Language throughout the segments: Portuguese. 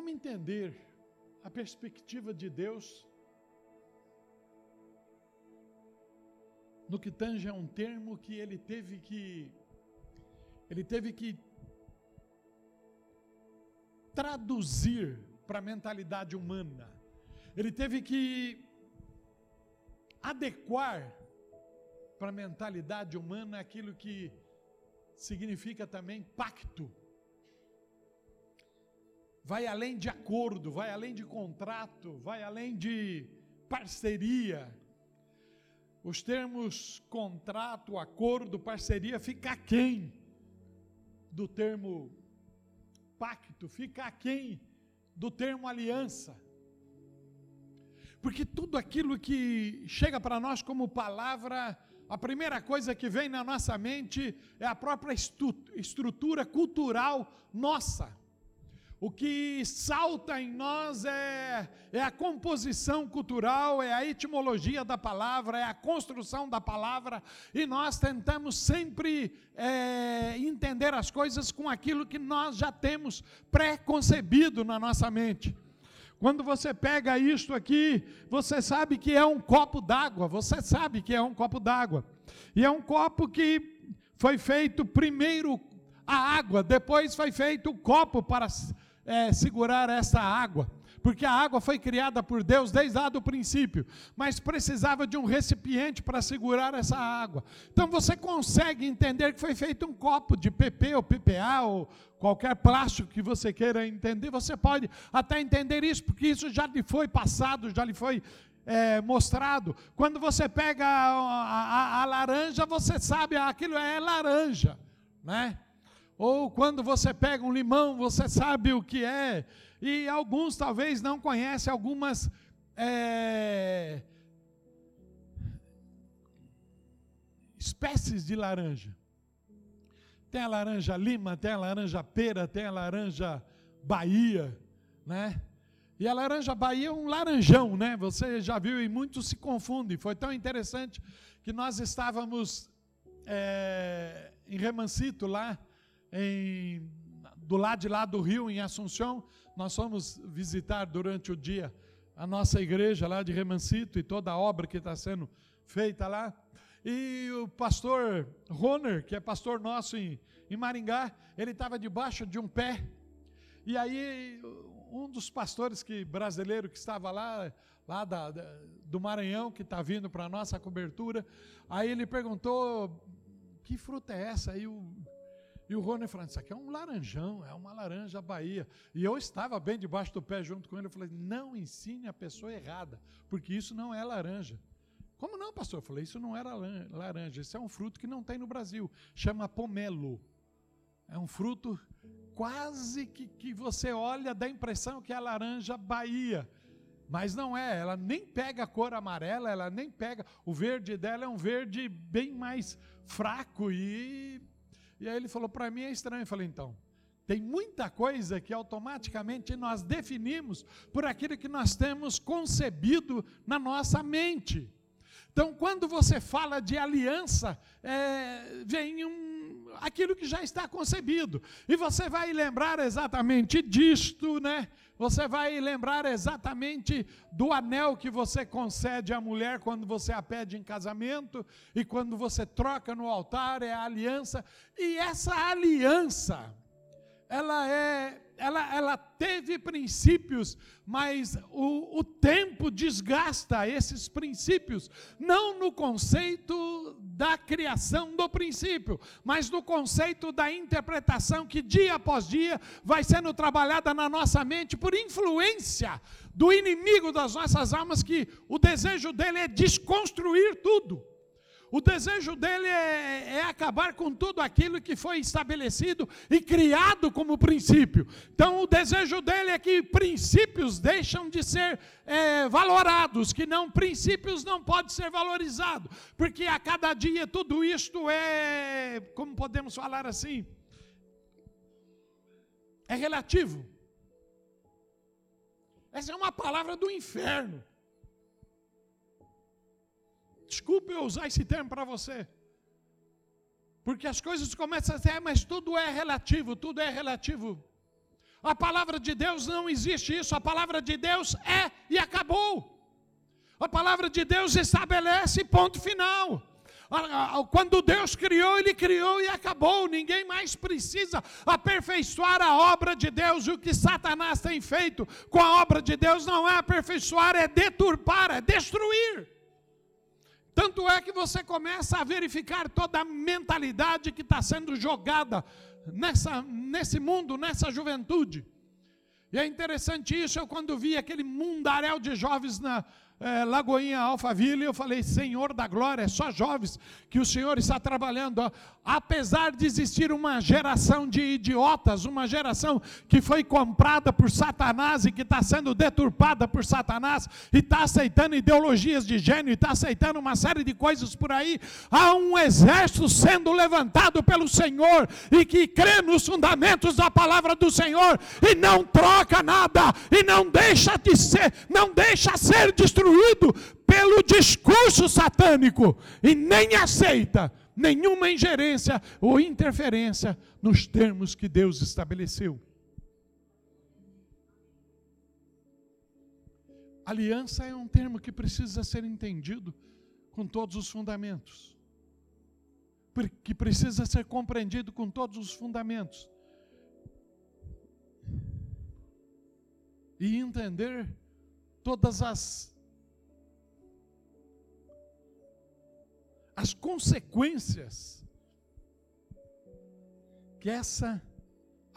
Como entender a perspectiva de Deus no que tange a um termo que ele teve que ele teve que traduzir para a mentalidade humana. Ele teve que adequar para a mentalidade humana aquilo que significa também pacto. Vai além de acordo, vai além de contrato, vai além de parceria. Os termos contrato, acordo, parceria fica quem do termo pacto, fica aquém do termo aliança. Porque tudo aquilo que chega para nós como palavra, a primeira coisa que vem na nossa mente é a própria estrutura cultural nossa. O que salta em nós é, é a composição cultural, é a etimologia da palavra, é a construção da palavra, e nós tentamos sempre é, entender as coisas com aquilo que nós já temos pré-concebido na nossa mente. Quando você pega isto aqui, você sabe que é um copo d'água, você sabe que é um copo d'água. E é um copo que foi feito primeiro a água, depois foi feito o copo para é, segurar essa água, porque a água foi criada por Deus desde lá do princípio, mas precisava de um recipiente para segurar essa água. Então você consegue entender que foi feito um copo de PP ou PPA ou qualquer plástico que você queira entender, você pode até entender isso, porque isso já lhe foi passado, já lhe foi é, mostrado. Quando você pega a, a, a laranja, você sabe, aquilo é laranja, né? Ou quando você pega um limão, você sabe o que é. E alguns talvez não conhecem algumas é, espécies de laranja. Tem a laranja lima, tem a laranja pera, tem a laranja Bahia, né? E a laranja Bahia é um laranjão, né? Você já viu e muitos se confundem. Foi tão interessante que nós estávamos é, em Remancito lá em, do lado de lá do rio, em Assunção, nós fomos visitar durante o dia a nossa igreja lá de Remancito e toda a obra que está sendo feita lá. E o pastor Roner, que é pastor nosso em, em Maringá, ele estava debaixo de um pé. E aí um dos pastores que brasileiro que estava lá, lá da, da, do Maranhão, que está vindo para a nossa cobertura, aí ele perguntou, que fruta é essa? Aí o e o Rony falando, isso aqui é um laranjão, é uma laranja Bahia. E eu estava bem debaixo do pé junto com ele. Eu falei, não ensine a pessoa errada, porque isso não é laranja. Como não, pastor? Eu falei, isso não era laranja, isso é um fruto que não tem no Brasil. Chama pomelo. É um fruto quase que, que você olha, dá a impressão que é a laranja Bahia. Mas não é, ela nem pega a cor amarela, ela nem pega. O verde dela é um verde bem mais fraco e e aí ele falou: para mim é estranho. Eu falei: então, tem muita coisa que automaticamente nós definimos por aquilo que nós temos concebido na nossa mente. Então, quando você fala de aliança, é, vem um, aquilo que já está concebido. E você vai lembrar exatamente disto, né? Você vai lembrar exatamente do anel que você concede à mulher quando você a pede em casamento e quando você troca no altar, é a aliança. E essa aliança, ela é ela, ela teve princípios, mas o, o tempo desgasta esses princípios, não no conceito da criação do princípio, mas no conceito da interpretação que dia após dia vai sendo trabalhada na nossa mente por influência do inimigo das nossas almas, que o desejo dele é desconstruir tudo. O desejo dele é, é, acabar com tudo aquilo que foi estabelecido e criado como princípio. Então, o desejo dele é que princípios deixam de ser é, valorados, que não princípios não podem ser valorizados, porque a cada dia tudo isto é, como podemos falar assim, é relativo. Essa é uma palavra do inferno. Desculpe eu usar esse termo para você. Porque as coisas começam a ser, mas tudo é relativo, tudo é relativo. A palavra de Deus não existe isso. A palavra de Deus é e acabou. A palavra de Deus estabelece ponto final. Quando Deus criou, Ele criou e acabou. Ninguém mais precisa aperfeiçoar a obra de Deus. O que Satanás tem feito com a obra de Deus não é aperfeiçoar, é deturpar, é destruir. Tanto é que você começa a verificar toda a mentalidade que está sendo jogada nessa, nesse mundo, nessa juventude. E é interessante isso, eu quando vi aquele mundaréu de jovens na, é, Lagoinha Alphaville, eu falei, Senhor da glória, é só jovens que o Senhor está trabalhando. Apesar de existir uma geração de idiotas, uma geração que foi comprada por Satanás e que está sendo deturpada por Satanás, e está aceitando ideologias de gênio, e está aceitando uma série de coisas por aí, há um exército sendo levantado pelo Senhor e que crê nos fundamentos da palavra do Senhor e não troca nada, e não deixa de ser, não deixa ser destruído destruído pelo discurso satânico e nem aceita nenhuma ingerência ou interferência nos termos que Deus estabeleceu. Aliança é um termo que precisa ser entendido com todos os fundamentos, que precisa ser compreendido com todos os fundamentos. E entender todas as as consequências que essa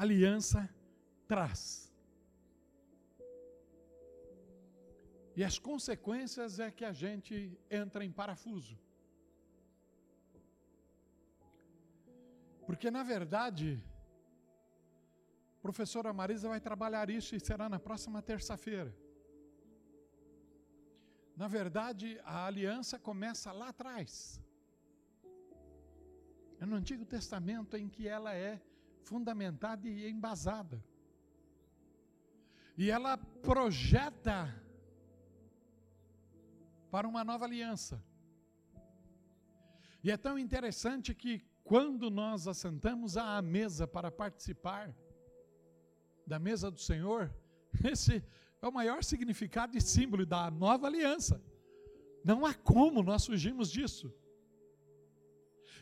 aliança traz. E as consequências é que a gente entra em parafuso. Porque, na verdade, a professora Marisa vai trabalhar isso e será na próxima terça-feira. Na verdade, a aliança começa lá atrás. É no Antigo Testamento em que ela é fundamentada e embasada. E ela projeta para uma nova aliança. E é tão interessante que quando nós assentamos à mesa para participar da mesa do Senhor, esse é o maior significado e símbolo da nova aliança. Não há como nós fugirmos disso.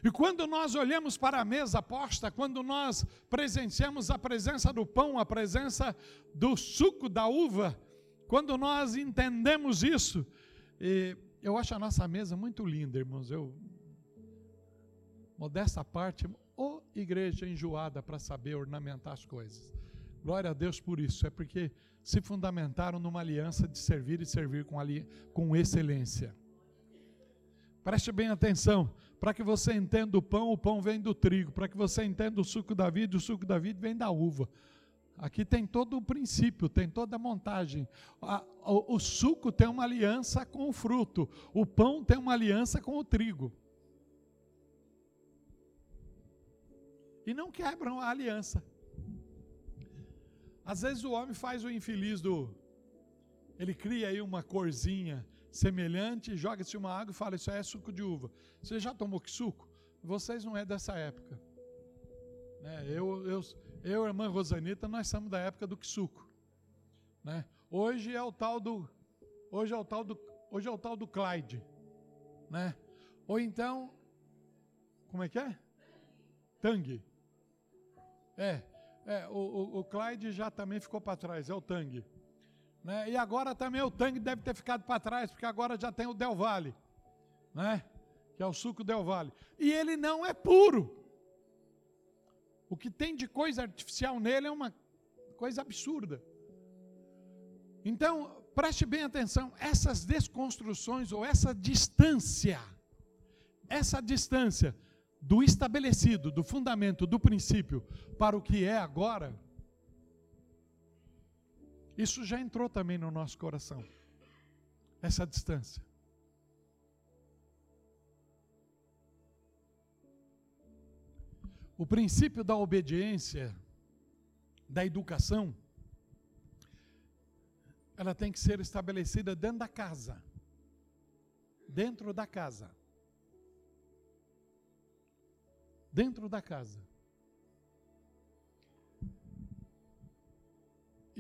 E quando nós olhamos para a mesa posta, quando nós presenciamos a presença do pão, a presença do suco da uva, quando nós entendemos isso, eu acho a nossa mesa muito linda, irmãos. Eu, modesta parte, ô igreja enjoada para saber ornamentar as coisas. Glória a Deus por isso, é porque se fundamentaram numa aliança de servir e servir com, ali, com excelência. Preste bem atenção, para que você entenda o pão, o pão vem do trigo. Para que você entenda o suco da vida, o suco da vida vem da uva. Aqui tem todo o princípio, tem toda a montagem. o, suco tem uma aliança com o fruto, o pão tem uma aliança com o trigo. E não quebram a aliança. Às vezes o homem faz o infeliz do. Ele cria aí uma corzinha semelhante, joga-se uma água e fala: Isso é suco de uva. Você já tomou que suco? Vocês não é dessa época. Né? Eu, eu, eu, irmã Rosanita, nós somos da época do que suco. Né? Hoje é o tal do. Hoje é o tal do. Hoje é o tal do Clyde. Né? Ou então. Como é que é? Tang. É. é o, o, o Clyde já também ficou para trás, é o Tang. Né? E agora também o tangue deve ter ficado para trás, porque agora já tem o Del Valle, né? que é o suco Del Valle. E ele não é puro. O que tem de coisa artificial nele é uma coisa absurda. Então, preste bem atenção, essas desconstruções ou essa distância, essa distância do estabelecido, do fundamento, do princípio, para o que é agora, isso já entrou também no nosso coração. Essa distância. O princípio da obediência, da educação, ela tem que ser estabelecida dentro da casa. Dentro da casa. Dentro da casa.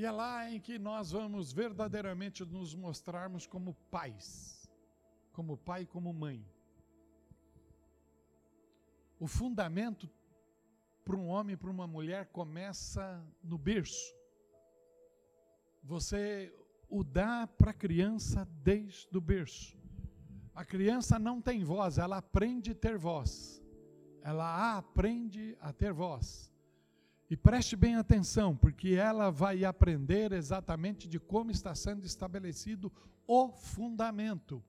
E é lá em que nós vamos verdadeiramente nos mostrarmos como pais, como pai e como mãe. O fundamento para um homem e para uma mulher começa no berço. Você o dá para a criança desde o berço. A criança não tem voz, ela aprende a ter voz. Ela aprende a ter voz. E preste bem atenção, porque ela vai aprender exatamente de como está sendo estabelecido o fundamento.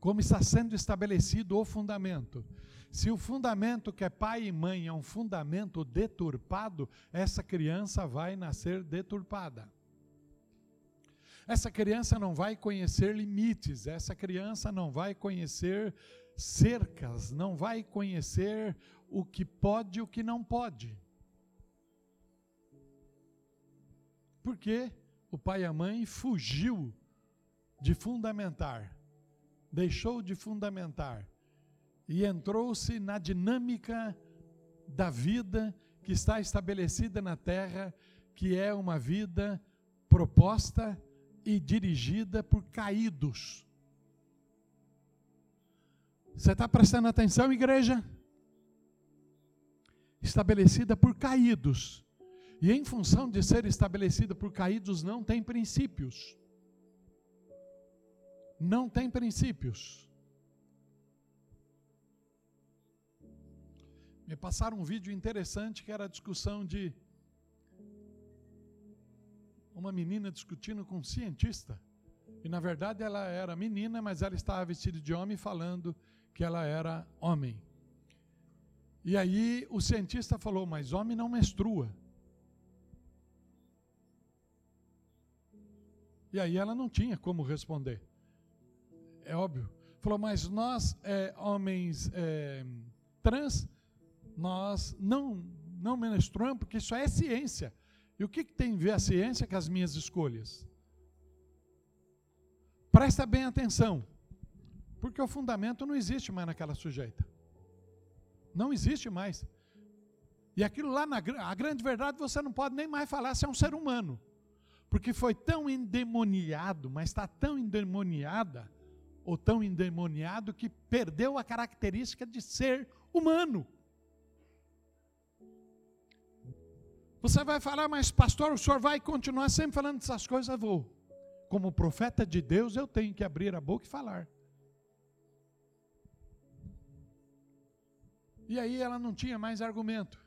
Como está sendo estabelecido o fundamento. Se o fundamento que é pai e mãe é um fundamento deturpado, essa criança vai nascer deturpada. Essa criança não vai conhecer limites, essa criança não vai conhecer cercas, não vai conhecer o que pode e o que não pode. Porque o pai e a mãe fugiu de fundamentar, deixou de fundamentar e entrou-se na dinâmica da vida que está estabelecida na terra, que é uma vida proposta e dirigida por caídos. Você está prestando atenção, igreja? Estabelecida por caídos. E em função de ser estabelecida por caídos, não tem princípios. Não tem princípios. Me passaram um vídeo interessante que era a discussão de uma menina discutindo com um cientista. E na verdade ela era menina, mas ela estava vestida de homem falando que ela era homem. E aí o cientista falou: Mas homem não menstrua. E aí ela não tinha como responder. É óbvio. Falou: Mas nós, é, homens é, trans, nós não, não menstruamos, porque isso é ciência. E o que, que tem a ver a ciência com as minhas escolhas? Presta bem atenção, porque o fundamento não existe mais naquela sujeita. Não existe mais. E aquilo lá, na a grande verdade, você não pode nem mais falar se é um ser humano. Porque foi tão endemoniado, mas está tão endemoniada, ou tão endemoniado, que perdeu a característica de ser humano. Você vai falar, mas pastor, o senhor vai continuar sempre falando essas coisas? Eu vou. Como profeta de Deus, eu tenho que abrir a boca e falar. E aí ela não tinha mais argumento.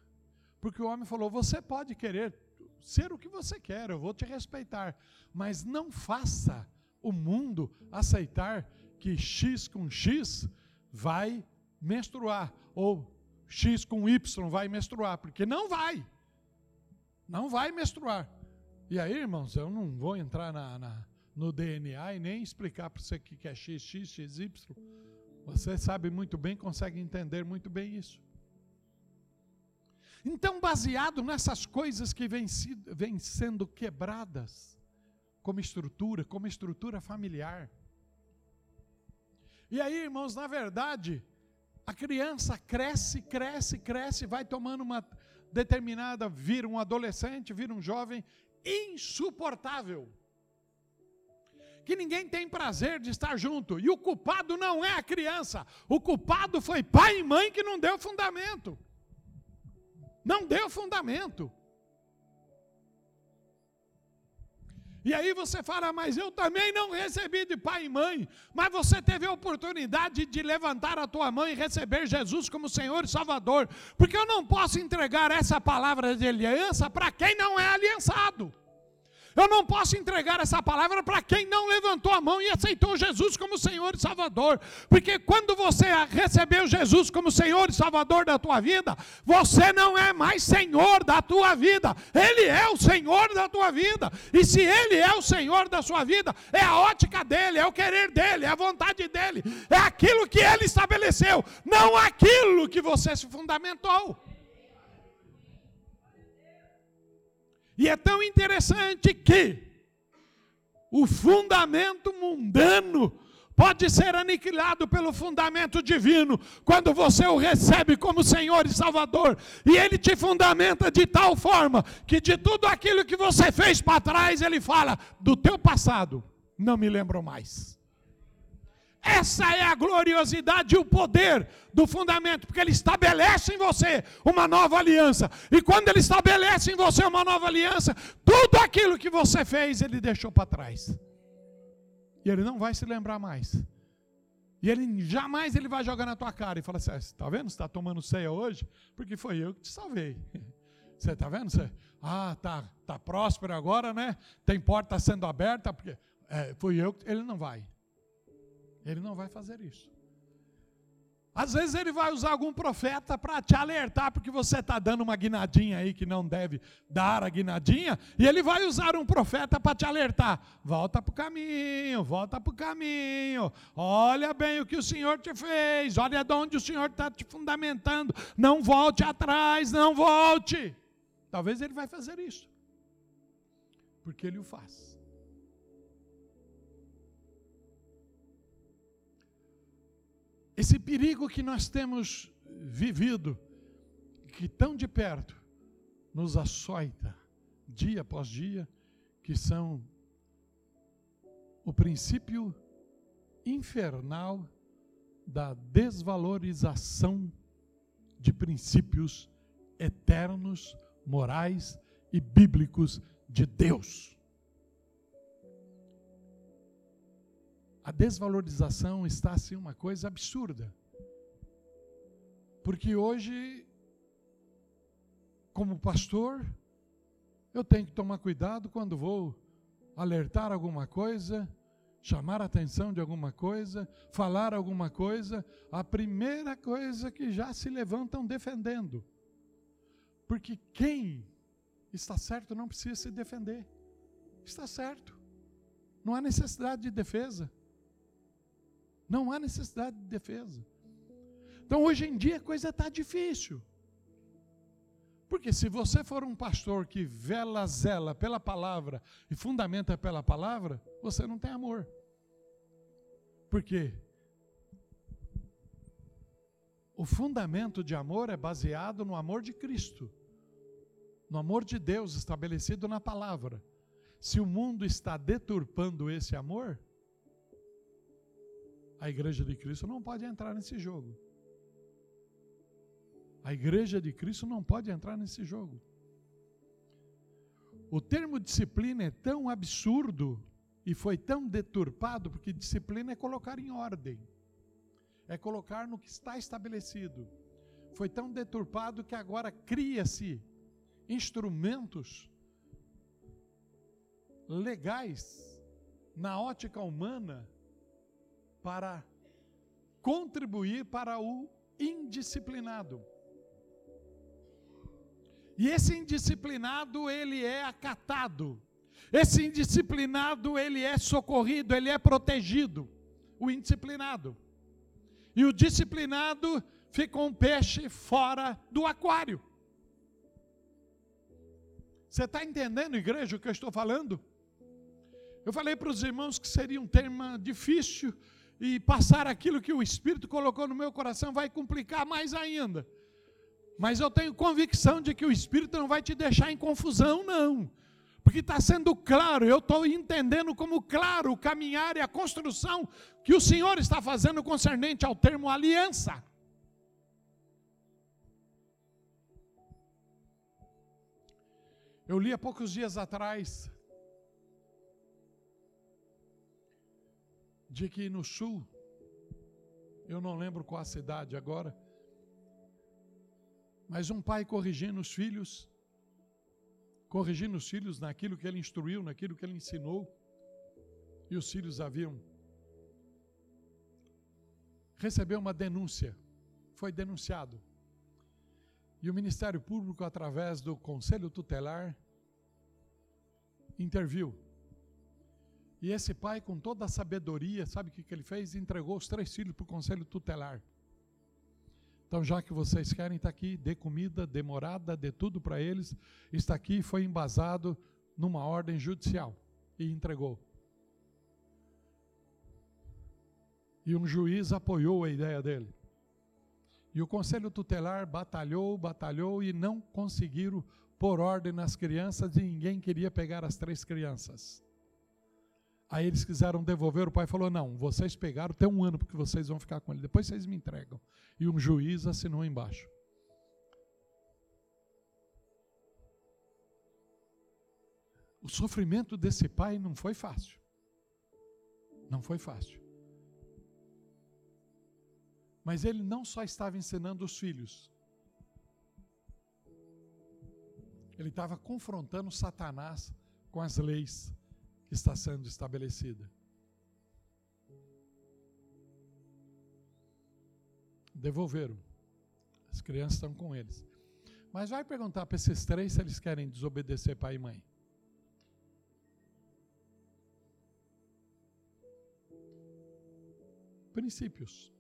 Porque o homem falou: Você pode querer ser o que você quer, eu vou te respeitar. Mas não faça o mundo aceitar que X com X vai menstruar. Ou X com Y vai menstruar. Porque não vai. Não vai menstruar. E aí, irmãos, eu não vou entrar na, na no DNA e nem explicar para você o que é X, X, XY. Você sabe muito bem, consegue entender muito bem isso. Então, baseado nessas coisas que vêm, sendo quebradas, como estrutura, como estrutura familiar. E aí, irmãos, na verdade, a criança cresce, cresce, cresce, vai tomando uma determinada, vira um adolescente, vira um jovem insuportável. Que ninguém tem prazer de estar junto. E o culpado não é a criança. O culpado foi pai e mãe que não deu fundamento. Não deu fundamento. E aí você fala, mas eu também não recebi de pai e mãe. Mas você teve a oportunidade de levantar a tua mãe e receber Jesus como Senhor e Salvador. Porque eu não posso entregar essa palavra de aliança para quem não é aliançado. Eu não posso entregar essa palavra para quem não levantou a mão e aceitou Jesus como Senhor e Salvador. Porque quando você recebeu Jesus como Senhor e Salvador da tua vida, você não é mais Senhor da tua vida. Ele é o Senhor da tua vida. E se Ele é o Senhor da sua vida, é a ótica dele, é o querer dele, é a vontade dele, é aquilo que Ele estabeleceu, não aquilo que você se fundamentou. E é tão interessante que o fundamento mundano pode ser aniquilado pelo fundamento divino quando você o recebe como Senhor e Salvador. E Ele te fundamenta de tal forma que de tudo aquilo que você fez para trás, Ele fala: do teu passado, não me lembro mais. Essa é a gloriosidade e o poder do fundamento, porque ele estabelece em você uma nova aliança. E quando ele estabelece em você uma nova aliança, tudo aquilo que você fez, ele deixou para trás. E ele não vai se lembrar mais. E ele jamais ele vai jogar na tua cara e falar assim: está vendo? Você está tomando ceia hoje? Porque foi eu que te salvei. Você está vendo? Ah, tá, tá próspero agora, né? Tem porta sendo aberta, porque é, fui eu. Ele não vai. Ele não vai fazer isso. Às vezes ele vai usar algum profeta para te alertar, porque você está dando uma guinadinha aí que não deve dar a guinadinha, e ele vai usar um profeta para te alertar. Volta para o caminho, volta para o caminho, olha bem o que o Senhor te fez, olha de onde o Senhor está te fundamentando, não volte atrás, não volte. Talvez ele vai fazer isso, porque ele o faz. Esse perigo que nós temos vivido, que tão de perto nos açoita, dia após dia, que são o princípio infernal da desvalorização de princípios eternos, morais e bíblicos de Deus. A desvalorização está assim uma coisa absurda. Porque hoje, como pastor, eu tenho que tomar cuidado quando vou alertar alguma coisa, chamar a atenção de alguma coisa, falar alguma coisa, a primeira coisa que já se levantam defendendo. Porque quem está certo não precisa se defender. Está certo. Não há necessidade de defesa. Não há necessidade de defesa. Então, hoje em dia, a coisa está difícil. Porque se você for um pastor que vela, zela pela palavra e fundamenta pela palavra, você não tem amor. Por quê? O fundamento de amor é baseado no amor de Cristo, no amor de Deus estabelecido na palavra. Se o mundo está deturpando esse amor, a igreja de Cristo não pode entrar nesse jogo. A igreja de Cristo não pode entrar nesse jogo. O termo disciplina é tão absurdo e foi tão deturpado, porque disciplina é colocar em ordem, é colocar no que está estabelecido. Foi tão deturpado que agora cria-se instrumentos legais na ótica humana para contribuir para o indisciplinado. E esse indisciplinado, ele é acatado. Esse indisciplinado, ele é socorrido, ele é protegido. O indisciplinado. E o disciplinado fica um peixe fora do aquário. Você está entendendo, igreja, o que eu estou falando? Eu falei para os irmãos que seria um tema difícil e passar aquilo que o Espírito colocou no meu coração vai complicar mais ainda. Mas eu tenho convicção de que o Espírito não vai te deixar em confusão, não. Porque está sendo claro, eu estou entendendo como claro o caminhar e a construção que o Senhor está fazendo concernente ao termo aliança. Eu li há poucos dias atrás de que no sul, eu não lembro qual a cidade agora, mas um pai corrigindo os filhos, corrigindo os filhos naquilo que ele instruiu, naquilo que ele ensinou, e os filhos haviam recebeu uma denúncia, foi denunciado. E o Ministério Público, através do Conselho Tutelar, interviu e esse pai, com toda a sabedoria, sabe o que, que ele fez? Entregou os três filhos para o conselho tutelar. Então, já que vocês querem estar aqui, dê comida, dê morada, dê tudo para eles. Está aqui, foi embasado numa ordem judicial e entregou. E um juiz apoiou a ideia dele. E o conselho tutelar batalhou, batalhou e não conseguiram pôr ordem nas crianças e ninguém queria pegar as três crianças. Aí eles quiseram devolver, o pai falou: Não, vocês pegaram, tem um ano porque vocês vão ficar com ele, depois vocês me entregam. E um juiz assinou embaixo. O sofrimento desse pai não foi fácil. Não foi fácil. Mas ele não só estava ensinando os filhos, ele estava confrontando Satanás com as leis que está sendo estabelecida. Devolveram. As crianças estão com eles. Mas vai perguntar para esses três se eles querem desobedecer pai e mãe. Princípios.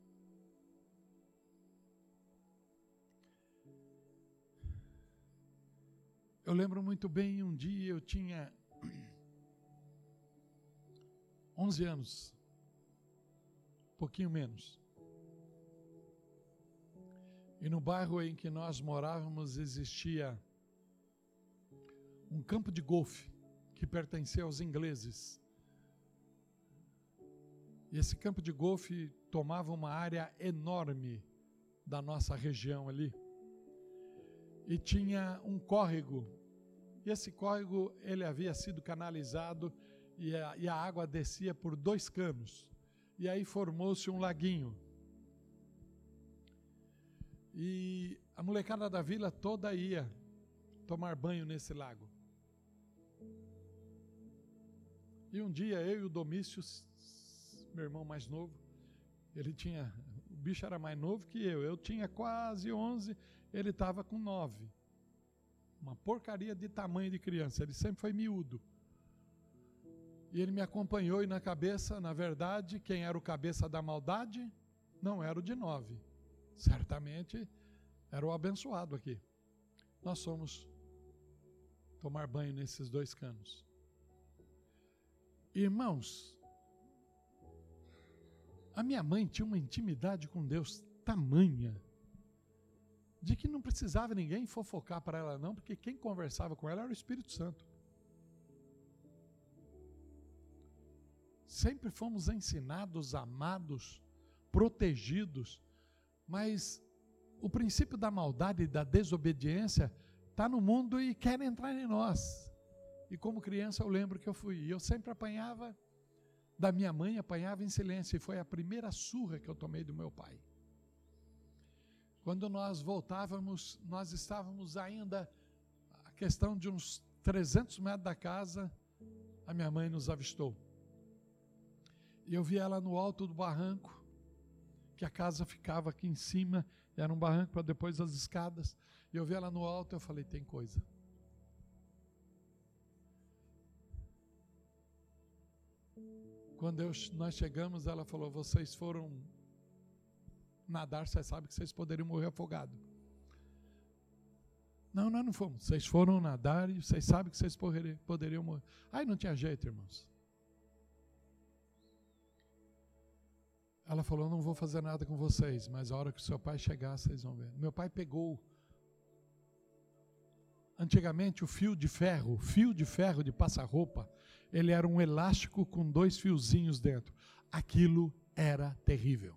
Eu lembro muito bem, um dia eu tinha 11 anos, um pouquinho menos. E no bairro em que nós morávamos existia um campo de golfe que pertencia aos ingleses. E esse campo de golfe tomava uma área enorme da nossa região ali. E tinha um córrego e esse córrego ele havia sido canalizado e a, e a água descia por dois canos. E aí formou-se um laguinho. E a molecada da vila toda ia tomar banho nesse lago. E um dia eu e o Domício, meu irmão mais novo, ele tinha, o bicho era mais novo que eu, eu tinha quase 11, ele estava com 9. Uma porcaria de tamanho de criança. Ele sempre foi miúdo. E ele me acompanhou e na cabeça, na verdade, quem era o cabeça da maldade não era o de nove. Certamente era o abençoado aqui. Nós somos tomar banho nesses dois canos. Irmãos, a minha mãe tinha uma intimidade com Deus tamanha de que não precisava ninguém fofocar para ela, não, porque quem conversava com ela era o Espírito Santo. Sempre fomos ensinados, amados, protegidos, mas o princípio da maldade e da desobediência está no mundo e quer entrar em nós. E como criança eu lembro que eu fui, eu sempre apanhava da minha mãe, apanhava em silêncio, e foi a primeira surra que eu tomei do meu pai. Quando nós voltávamos, nós estávamos ainda a questão de uns 300 metros da casa, a minha mãe nos avistou. E eu vi ela no alto do barranco, que a casa ficava aqui em cima, era um barranco para depois as escadas. E eu vi ela no alto, eu falei, tem coisa. Quando eu, nós chegamos, ela falou: vocês foram nadar, você sabe que vocês poderiam morrer afogados. Não, nós não fomos. Vocês foram nadar e vocês sabem que vocês poderiam morrer. Aí não tinha jeito, irmãos. Ela falou: Não vou fazer nada com vocês, mas a hora que o seu pai chegar, vocês vão ver. Meu pai pegou. Antigamente, o fio de ferro, fio de ferro de passar-roupa, ele era um elástico com dois fiozinhos dentro. Aquilo era terrível.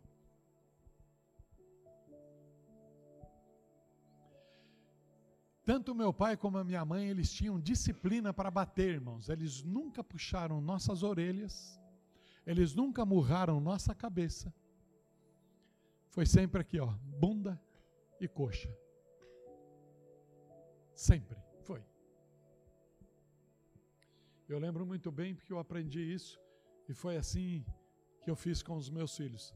Tanto meu pai como a minha mãe, eles tinham disciplina para bater, irmãos. Eles nunca puxaram nossas orelhas, eles nunca murraram nossa cabeça. Foi sempre aqui, ó, bunda e coxa. Sempre foi. Eu lembro muito bem porque eu aprendi isso e foi assim que eu fiz com os meus filhos.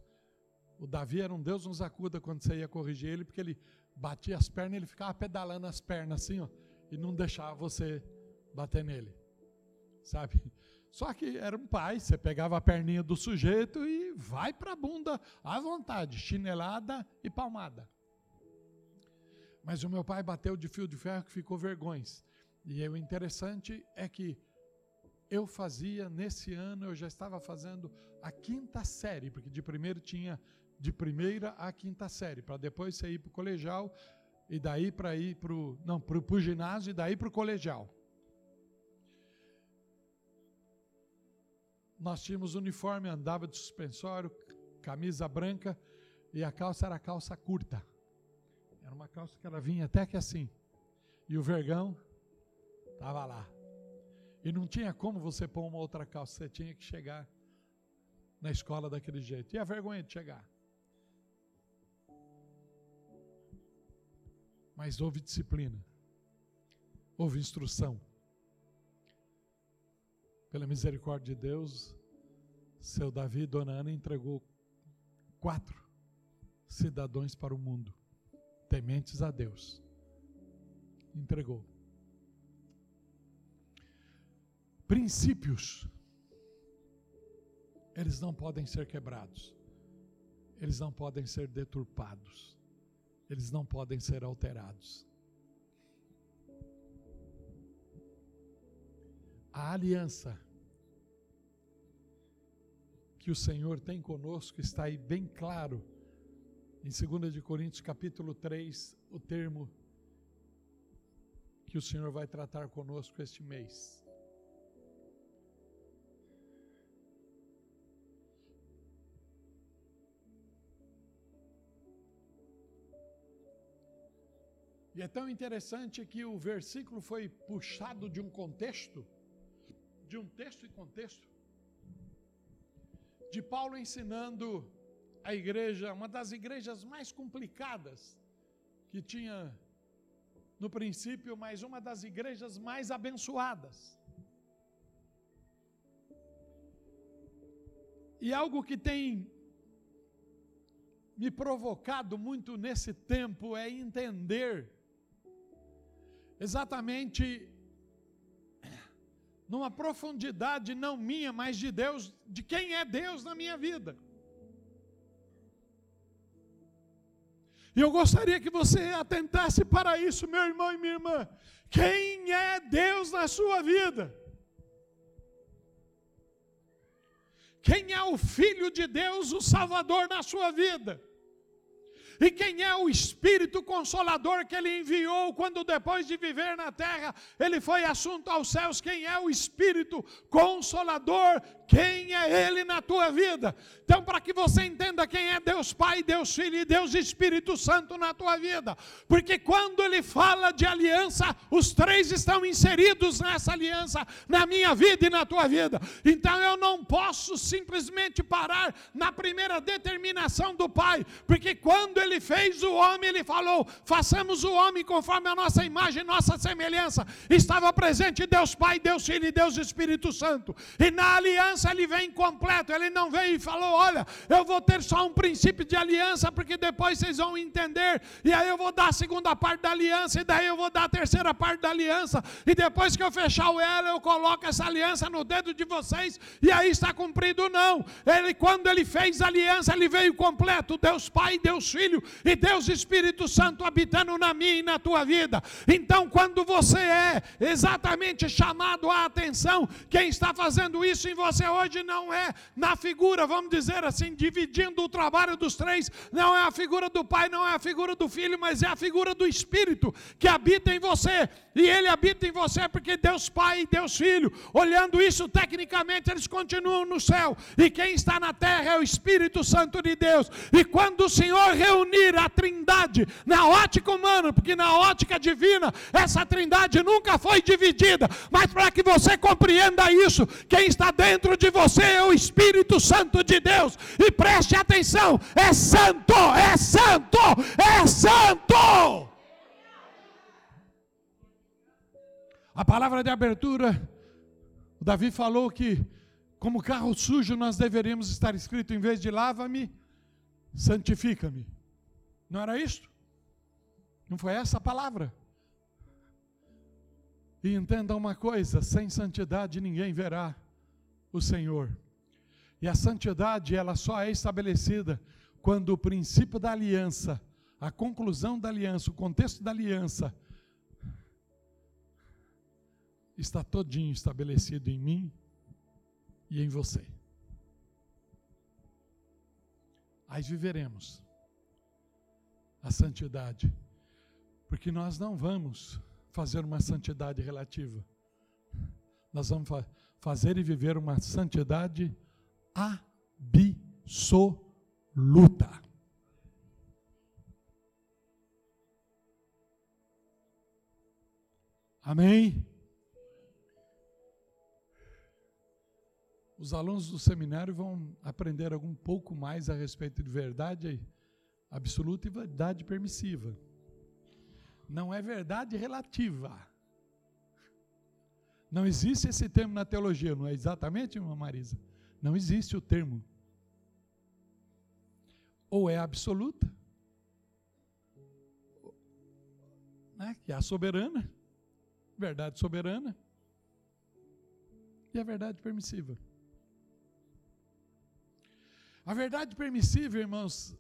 O Davi era um Deus nos acuda quando você ia corrigir ele, porque ele batia as pernas, ele ficava pedalando as pernas assim, ó, e não deixava você bater nele. Sabe? Só que era um pai, você pegava a perninha do sujeito e vai para a bunda à vontade, chinelada e palmada. Mas o meu pai bateu de fio de ferro que ficou vergões. E o interessante é que eu fazia, nesse ano eu já estava fazendo a quinta série, porque de primeiro tinha de primeira à quinta série, para depois você ir para o colegial e daí para ir para o. Não, para o ginásio e daí para o colegial. Nós tínhamos uniforme, andava de suspensório, camisa branca e a calça era calça curta. Era uma calça que ela vinha até que assim. E o vergão estava lá. E não tinha como você pôr uma outra calça, você tinha que chegar na escola daquele jeito. E a vergonha de chegar. Mas houve disciplina, houve instrução. Pela misericórdia de Deus, seu Davi Dona Ana entregou quatro cidadãos para o mundo, tementes a Deus. Entregou. Princípios, eles não podem ser quebrados, eles não podem ser deturpados, eles não podem ser alterados. A aliança que o Senhor tem conosco está aí bem claro em 2 de Coríntios capítulo 3, o termo que o Senhor vai tratar conosco este mês. E é tão interessante que o versículo foi puxado de um contexto, de um texto e contexto, de Paulo ensinando a igreja, uma das igrejas mais complicadas que tinha no princípio, mas uma das igrejas mais abençoadas. E algo que tem me provocado muito nesse tempo é entender exatamente numa profundidade não minha, mas de Deus, de quem é Deus na minha vida. E eu gostaria que você atentasse para isso, meu irmão e minha irmã. Quem é Deus na sua vida? Quem é o Filho de Deus, o Salvador na sua vida? E quem é o Espírito Consolador que ele enviou quando depois de viver na terra, ele foi assunto aos céus? Quem é o Espírito Consolador quem é Ele na tua vida. Então, para que você entenda quem é Deus Pai, Deus Filho e Deus Espírito Santo na tua vida, porque quando Ele fala de aliança, os três estão inseridos nessa aliança, na minha vida e na tua vida. Então, eu não posso simplesmente parar na primeira determinação do Pai, porque quando Ele fez o homem, Ele falou: façamos o homem conforme a nossa imagem, nossa semelhança. Estava presente Deus Pai, Deus Filho e Deus Espírito Santo, e na aliança aliança ele vem completo. Ele não veio e falou: Olha, eu vou ter só um princípio de aliança, porque depois vocês vão entender. E aí eu vou dar a segunda parte da aliança, e daí eu vou dar a terceira parte da aliança. E depois que eu fechar o elo, eu coloco essa aliança no dedo de vocês, e aí está cumprido. Não. Ele, quando ele fez a aliança, ele veio completo: Deus Pai, Deus Filho e Deus Espírito Santo habitando na minha e na tua vida. Então, quando você é exatamente chamado a atenção, quem está fazendo isso em você hoje não é na figura, vamos dizer assim, dividindo o trabalho dos três, não é a figura do Pai, não é a figura do Filho, mas é a figura do Espírito que habita em você. E ele habita em você porque Deus Pai e Deus Filho, olhando isso tecnicamente, eles continuam no céu. E quem está na terra é o Espírito Santo de Deus. E quando o Senhor reunir a Trindade na ótica humana, porque na ótica divina essa Trindade nunca foi dividida, mas para que você compreenda isso, quem está dentro dentro de você é o Espírito Santo de Deus. E preste atenção: é santo, é santo, é santo. A palavra de abertura, o Davi falou que, como carro sujo, nós deveríamos estar escrito, em vez de lava-me, santifica-me. Não era isto? Não foi essa a palavra? E entenda uma coisa: sem santidade ninguém verá o Senhor. E a santidade, ela só é estabelecida quando o princípio da aliança, a conclusão da aliança, o contexto da aliança está todinho estabelecido em mim e em você. Aí viveremos a santidade, porque nós não vamos fazer uma santidade relativa, nós vamos fa fazer e viver uma santidade absoluta. Amém? Os alunos do seminário vão aprender algum pouco mais a respeito de verdade absoluta e verdade permissiva. Não é verdade relativa. Não existe esse termo na teologia, não é exatamente, irmã Marisa? Não existe o termo. Ou é absoluta, né, que é a soberana, verdade soberana, e a verdade permissiva. A verdade permissível, irmãos,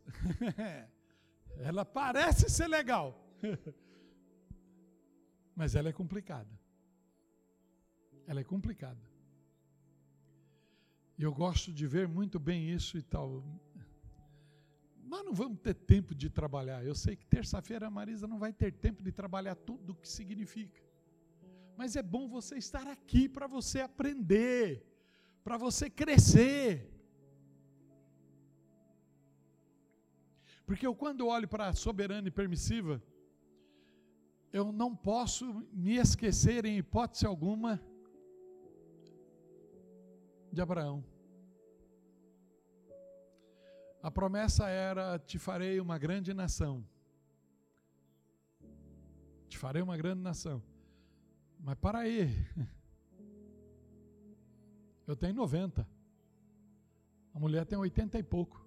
ela parece ser legal, mas ela é complicada. Ela é complicada. E eu gosto de ver muito bem isso e tal. Nós não vamos ter tempo de trabalhar. Eu sei que terça-feira a Marisa não vai ter tempo de trabalhar tudo o que significa. Mas é bom você estar aqui para você aprender, para você crescer. Porque eu, quando olho para a soberana e permissiva, eu não posso me esquecer, em hipótese alguma, de Abraão. A promessa era: te farei uma grande nação. Te farei uma grande nação. Mas para aí. Eu tenho 90. A mulher tem 80 e pouco.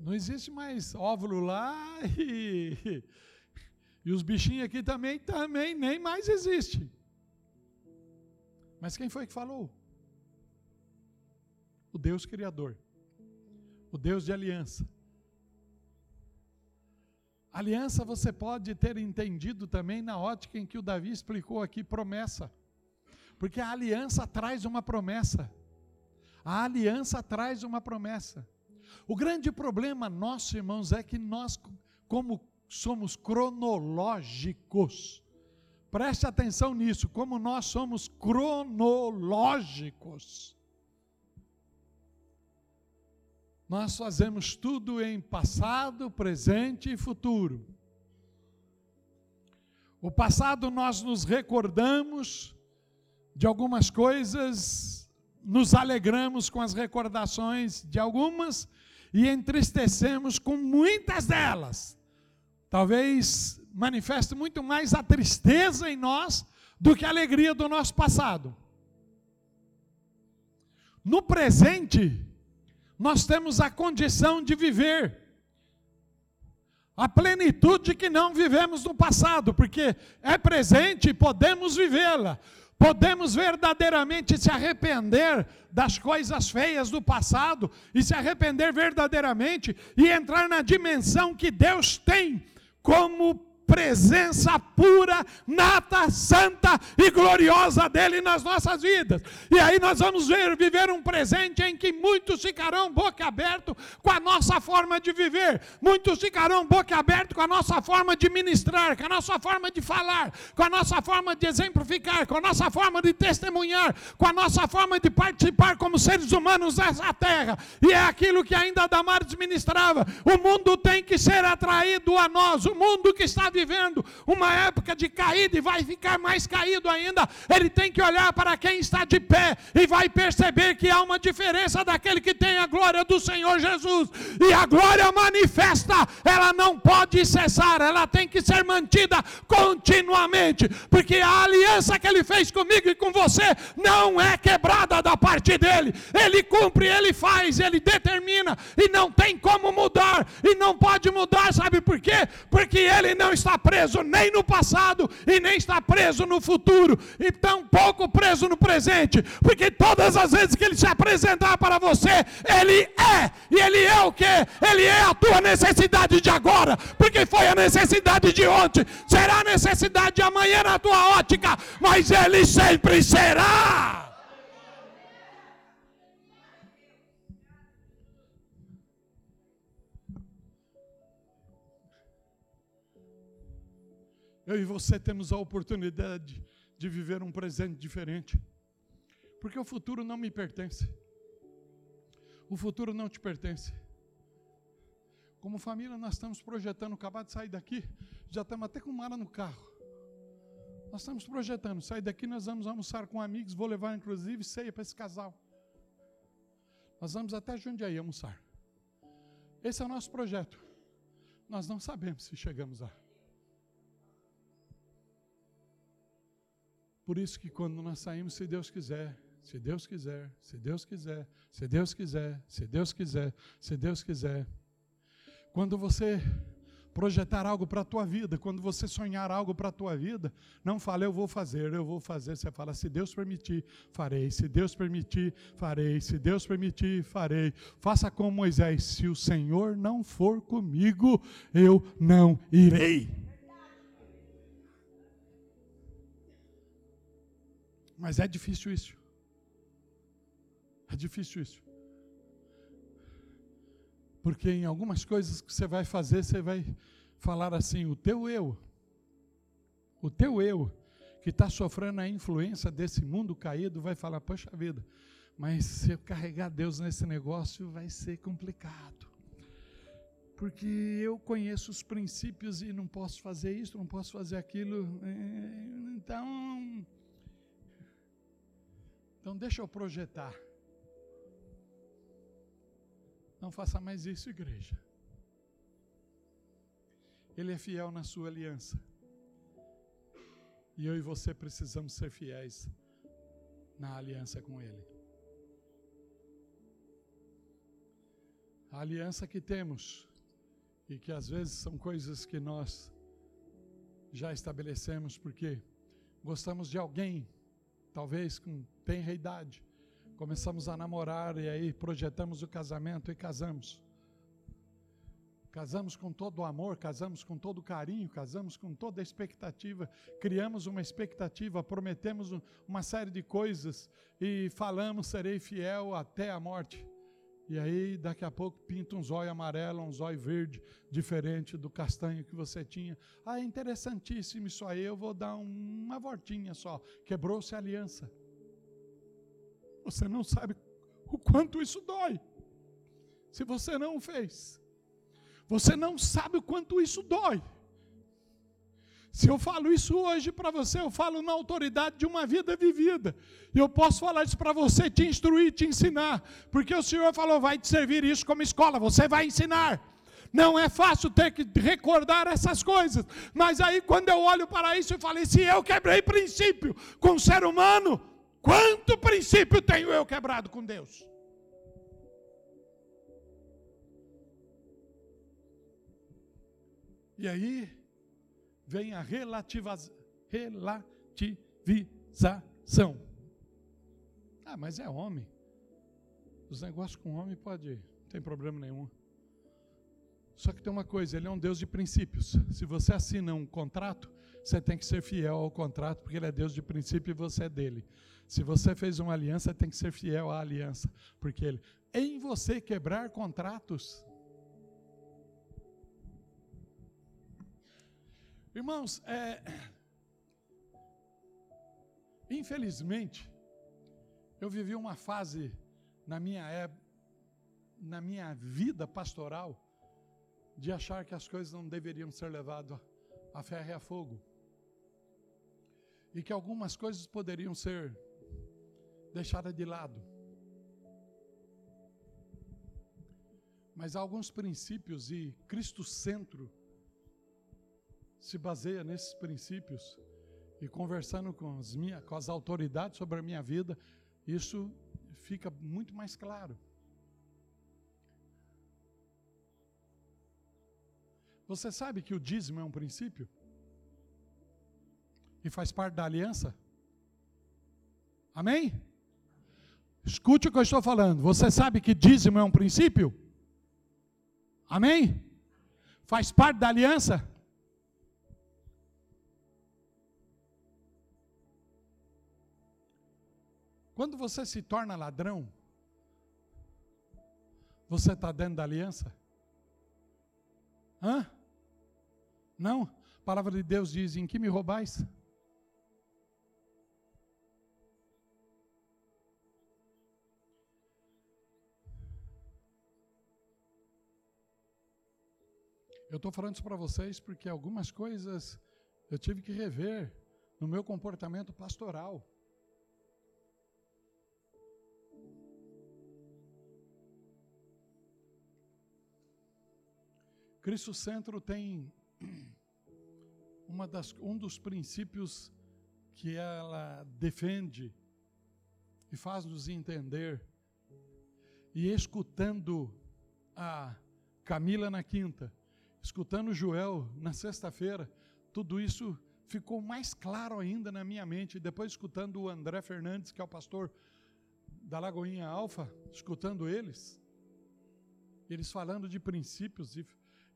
Não existe mais óvulo lá e, e os bichinhos aqui também, também nem mais existe. Mas quem foi que falou? O Deus Criador. O Deus de aliança. Aliança você pode ter entendido também na ótica em que o Davi explicou aqui promessa. Porque a aliança traz uma promessa. A aliança traz uma promessa. O grande problema nosso, irmãos, é que nós, como somos cronológicos, preste atenção nisso, como nós somos cronológicos. Nós fazemos tudo em passado, presente e futuro. O passado nós nos recordamos de algumas coisas, nos alegramos com as recordações de algumas e entristecemos com muitas delas. Talvez manifeste muito mais a tristeza em nós do que a alegria do nosso passado. No presente, nós temos a condição de viver a plenitude que não vivemos no passado, porque é presente e podemos vivê-la podemos verdadeiramente se arrepender das coisas feias do passado e se arrepender verdadeiramente e entrar na dimensão que Deus tem como presença pura, nata, santa e gloriosa dele nas nossas vidas. E aí nós vamos ver, viver um presente em que muitos ficarão boca aberto com a nossa forma de viver, muitos ficarão boca aberto com a nossa forma de ministrar, com a nossa forma de falar, com a nossa forma de exemplificar, com a nossa forma de testemunhar, com a nossa forma de participar como seres humanos nessa terra. E é aquilo que ainda Damares ministrava: o mundo tem que ser atraído a nós, o mundo que está vivendo uma época de caída e vai ficar mais caído ainda, ele tem que olhar para quem está de pé e vai perceber que há uma diferença daquele que tem a glória do Senhor Jesus. E a glória manifesta, ela não pode cessar, ela tem que ser mantida continuamente, porque a aliança que ele fez comigo e com você não é quebrada da parte dele. Ele cumpre, ele faz, ele determina e não tem como mudar, e não pode mudar, sabe por quê? Porque ele não está preso nem no passado e nem está preso no futuro, e tampouco preso no presente, porque todas as vezes que ele se apresentar para você, ele é, e ele é o que? Ele é a tua necessidade de agora, porque foi a necessidade de ontem, será a necessidade de amanhã na tua ótica, mas ele sempre será. Eu e você temos a oportunidade de viver um presente diferente. Porque o futuro não me pertence. O futuro não te pertence. Como família, nós estamos projetando, acabar de sair daqui, já estamos até com mala no carro. Nós estamos projetando, sair daqui nós vamos almoçar com amigos, vou levar inclusive ceia para esse casal. Nós vamos até Jundiaí almoçar. Esse é o nosso projeto. Nós não sabemos se chegamos lá. Por isso que quando nós saímos, se Deus quiser, se Deus quiser, se Deus quiser, se Deus quiser, se Deus quiser, se Deus quiser. Quando você projetar algo para a tua vida, quando você sonhar algo para a tua vida, não fale eu vou fazer, eu vou fazer, você fala se Deus permitir, farei, se Deus permitir, farei, se Deus permitir, farei. Faça como Moisés, se o Senhor não for comigo, eu não irei. Mas é difícil isso. É difícil isso. Porque em algumas coisas que você vai fazer, você vai falar assim: o teu eu, o teu eu, que está sofrendo a influência desse mundo caído, vai falar: poxa vida, mas se eu carregar Deus nesse negócio, vai ser complicado. Porque eu conheço os princípios e não posso fazer isso, não posso fazer aquilo. É, então, então deixa eu projetar. Não faça mais isso, igreja. Ele é fiel na sua aliança. E eu e você precisamos ser fiéis na aliança com Ele. A aliança que temos, e que às vezes são coisas que nós já estabelecemos porque gostamos de alguém, talvez com tenra idade. Começamos a namorar e aí projetamos o casamento e casamos. Casamos com todo o amor, casamos com todo o carinho, casamos com toda a expectativa, criamos uma expectativa, prometemos uma série de coisas e falamos serei fiel até a morte. E aí, daqui a pouco, pinta um zóio amarelo, um zóio verde, diferente do castanho que você tinha. Ah, é interessantíssimo isso aí, eu vou dar uma voltinha só. Quebrou-se a aliança. Você não sabe o quanto isso dói. Se você não fez, você não sabe o quanto isso dói. Se eu falo isso hoje para você, eu falo na autoridade de uma vida vivida. E eu posso falar isso para você, te instruir, te ensinar. Porque o Senhor falou: vai te servir isso como escola, você vai ensinar. Não é fácil ter que recordar essas coisas. Mas aí, quando eu olho para isso, eu falei: se eu quebrei princípio com o ser humano, Quanto princípio tenho eu quebrado com Deus? E aí vem a relativização. Ah, mas é homem. Os negócios com homem pode, não tem problema nenhum. Só que tem uma coisa, ele é um Deus de princípios. Se você assina um contrato, você tem que ser fiel ao contrato, porque ele é Deus de princípio e você é dele. Se você fez uma aliança, tem que ser fiel à aliança, porque ele em você quebrar contratos. Irmãos, é, infelizmente, eu vivi uma fase na minha época, na minha vida pastoral, de achar que as coisas não deveriam ser levadas a ferro e a fogo. E que algumas coisas poderiam ser deixada de lado. Mas há alguns princípios e Cristo Centro se baseia nesses princípios. E conversando com as, minha, com as autoridades sobre a minha vida, isso fica muito mais claro. Você sabe que o dízimo é um princípio? E faz parte da aliança? Amém? Escute o que eu estou falando. Você sabe que dízimo é um princípio? Amém? Faz parte da aliança? Quando você se torna ladrão, você está dentro da aliança? Hã? Não? A palavra de Deus diz: em que me roubais? Eu estou falando isso para vocês porque algumas coisas eu tive que rever no meu comportamento pastoral. Cristo Centro tem das, um dos princípios que ela defende e faz nos entender. E escutando a Camila na quinta, escutando Joel na sexta-feira, tudo isso ficou mais claro ainda na minha mente. Depois, escutando o André Fernandes, que é o pastor da Lagoinha Alfa, escutando eles, eles falando de princípios e,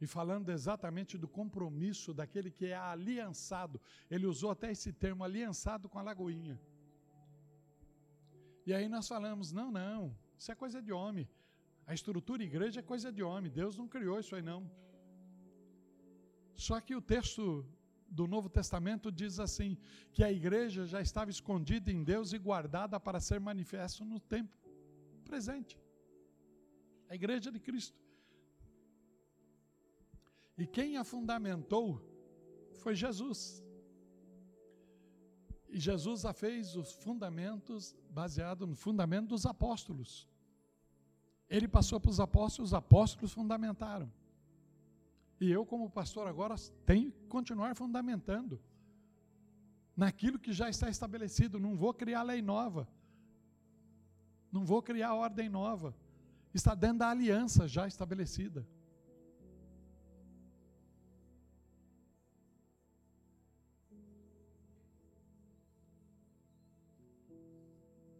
e falando exatamente do compromisso daquele que é aliançado. Ele usou até esse termo, aliançado com a Lagoinha. E aí nós falamos: não, não, isso é coisa de homem. A estrutura igreja é coisa de homem. Deus não criou isso aí, não. Só que o texto do Novo Testamento diz assim: que a igreja já estava escondida em Deus e guardada para ser manifesto no tempo presente. A igreja de Cristo. E quem a fundamentou foi Jesus. E Jesus a fez os fundamentos baseado no fundamento dos apóstolos. Ele passou para os apóstolos, os apóstolos fundamentaram. E eu, como pastor, agora tenho que continuar fundamentando naquilo que já está estabelecido. Não vou criar lei nova. Não vou criar ordem nova. Está dentro da aliança já estabelecida.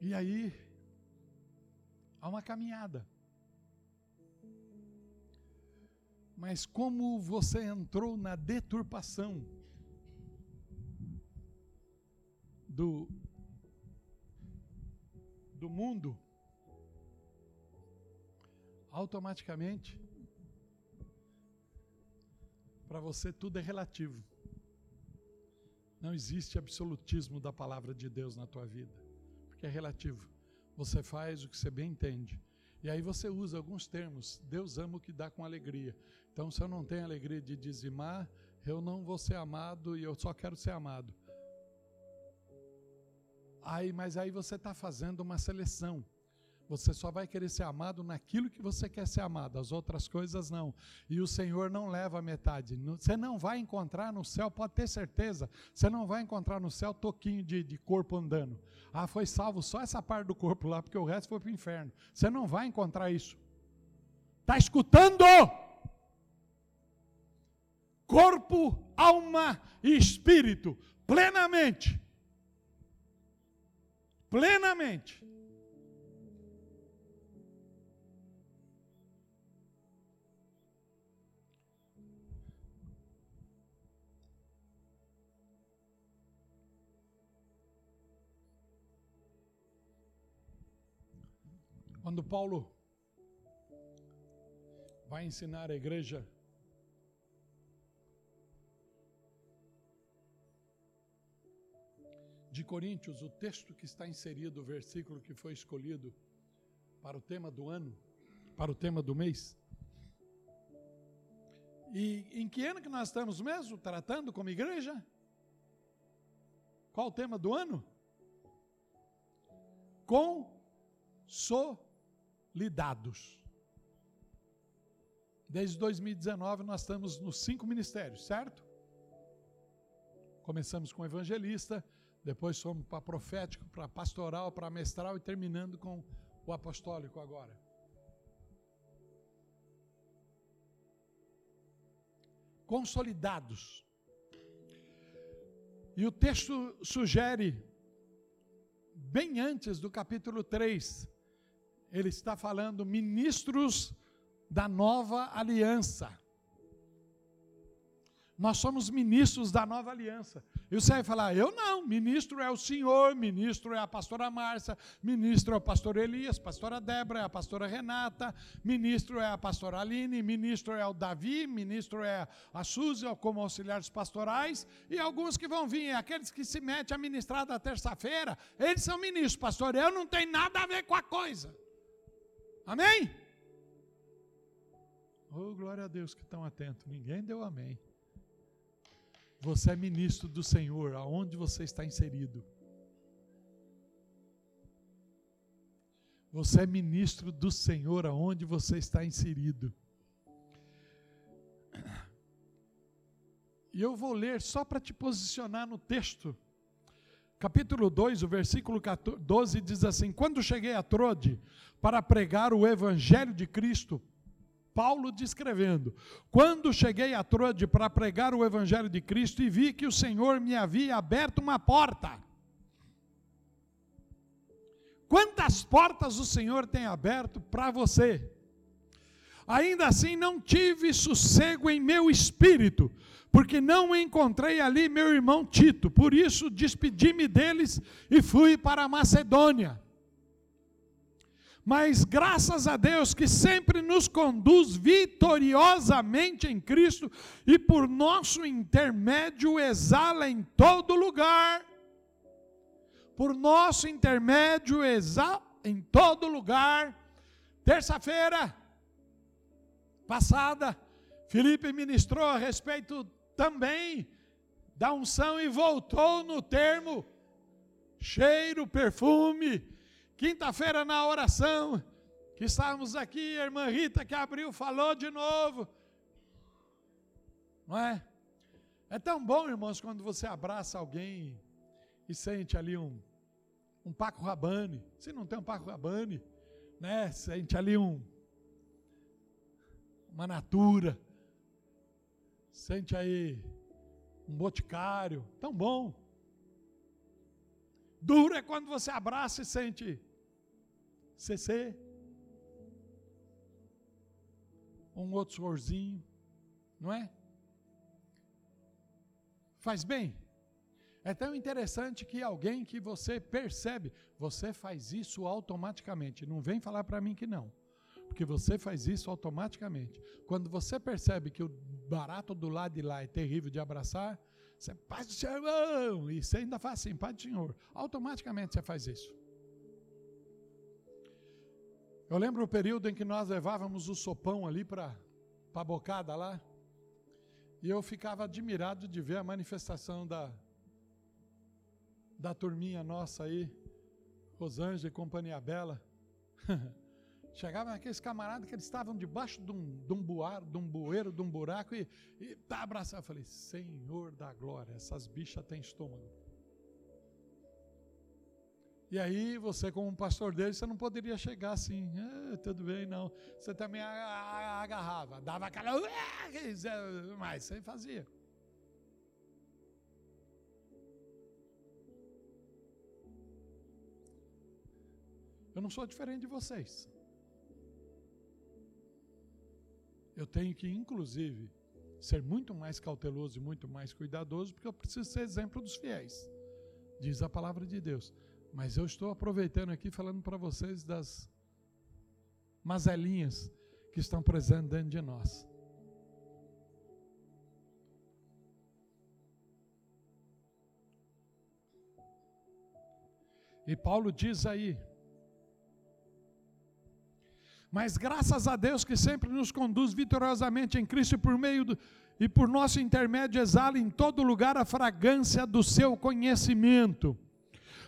E aí, há uma caminhada. Mas como você entrou na deturpação do, do mundo, automaticamente, para você tudo é relativo. Não existe absolutismo da palavra de Deus na tua vida, porque é relativo. Você faz o que você bem entende. E aí você usa alguns termos. Deus ama o que dá com alegria. Então, se eu não tenho alegria de dizimar, eu não vou ser amado e eu só quero ser amado. Aí, mas aí você está fazendo uma seleção. Você só vai querer ser amado naquilo que você quer ser amado, as outras coisas não. E o Senhor não leva a metade. Você não vai encontrar no céu, pode ter certeza, você não vai encontrar no céu toquinho de, de corpo andando. Ah, foi salvo só essa parte do corpo lá, porque o resto foi para o inferno. Você não vai encontrar isso. Está escutando? Corpo, alma e espírito, plenamente. Plenamente. Quando Paulo vai ensinar a igreja de Coríntios, o texto que está inserido, o versículo que foi escolhido para o tema do ano, para o tema do mês. E em que ano que nós estamos mesmo tratando como igreja? Qual o tema do ano? Consolidação lidados. Desde 2019 nós estamos nos cinco ministérios, certo? Começamos com evangelista, depois fomos para profético, para pastoral, para mestral e terminando com o apostólico agora. consolidados. E o texto sugere, bem antes do capítulo 3, ele está falando ministros da nova aliança. Nós somos ministros da nova aliança. E você vai falar, eu não, ministro é o senhor, ministro é a pastora Márcia, ministro é o pastor Elias, pastora Débora, é a pastora Renata, ministro é a pastora Aline, ministro é o Davi, ministro é a Suzy, como auxiliares pastorais, e alguns que vão vir, aqueles que se metem a ministrar da terça-feira, eles são ministros, pastor, eu não tenho nada a ver com a coisa. Amém? Oh, glória a Deus que estão atentos, ninguém deu amém. Você é ministro do Senhor, aonde você está inserido. Você é ministro do Senhor, aonde você está inserido. E eu vou ler só para te posicionar no texto. Capítulo 2, o versículo 12 diz assim: Quando cheguei a Trode para pregar o evangelho de Cristo, Paulo descrevendo: Quando cheguei a Troade para pregar o Evangelho de Cristo e vi que o Senhor me havia aberto uma porta. Quantas portas o Senhor tem aberto para você? Ainda assim não tive sossego em meu espírito, porque não encontrei ali meu irmão Tito. Por isso despedi-me deles e fui para a Macedônia. Mas graças a Deus que sempre nos conduz vitoriosamente em Cristo e por nosso intermédio exala em todo lugar. Por nosso intermédio exala em todo lugar. Terça-feira passada, Felipe ministrou a respeito também da unção e voltou no termo cheiro, perfume, Quinta-feira na oração, que estávamos aqui, a irmã Rita que abriu, falou de novo. Não é? É tão bom, irmãos, quando você abraça alguém e sente ali um, um Paco Rabane. Se não tem um Paco Rabane, né? Sente ali um uma natura. Sente aí um boticário. Tão bom. Duro é quando você abraça e sente CC. Um outro sorzinho, não é? Faz bem. É tão interessante que alguém que você percebe, você faz isso automaticamente. Não vem falar para mim que não. Porque você faz isso automaticamente. Quando você percebe que o barato do lado de lá é terrível de abraçar, você paz do Senhor, e você ainda faz assim, paz do Senhor. Automaticamente você faz isso. Eu lembro o período em que nós levávamos o sopão ali para a bocada lá, e eu ficava admirado de ver a manifestação da, da turminha nossa aí, Rosângela e Companhia Bela. Chegavam aqueles camaradas que eles estavam debaixo de um, de um, buar, de um bueiro, de um buraco, e, e tá abraçado. Eu falei, Senhor da glória, essas bichas têm estômago. E aí você, como pastor dele, você não poderia chegar assim, ah, tudo bem, não. Você também agarrava, dava aquela. Mas você fazia. Eu não sou diferente de vocês. Eu tenho que, inclusive, ser muito mais cauteloso e muito mais cuidadoso, porque eu preciso ser exemplo dos fiéis. Diz a palavra de Deus. Mas eu estou aproveitando aqui falando para vocês das mazelinhas que estão presentes dentro de nós. E Paulo diz aí, mas graças a Deus que sempre nos conduz vitoriosamente em Cristo por meio do, e por nosso intermédio exala em todo lugar a fragrância do seu conhecimento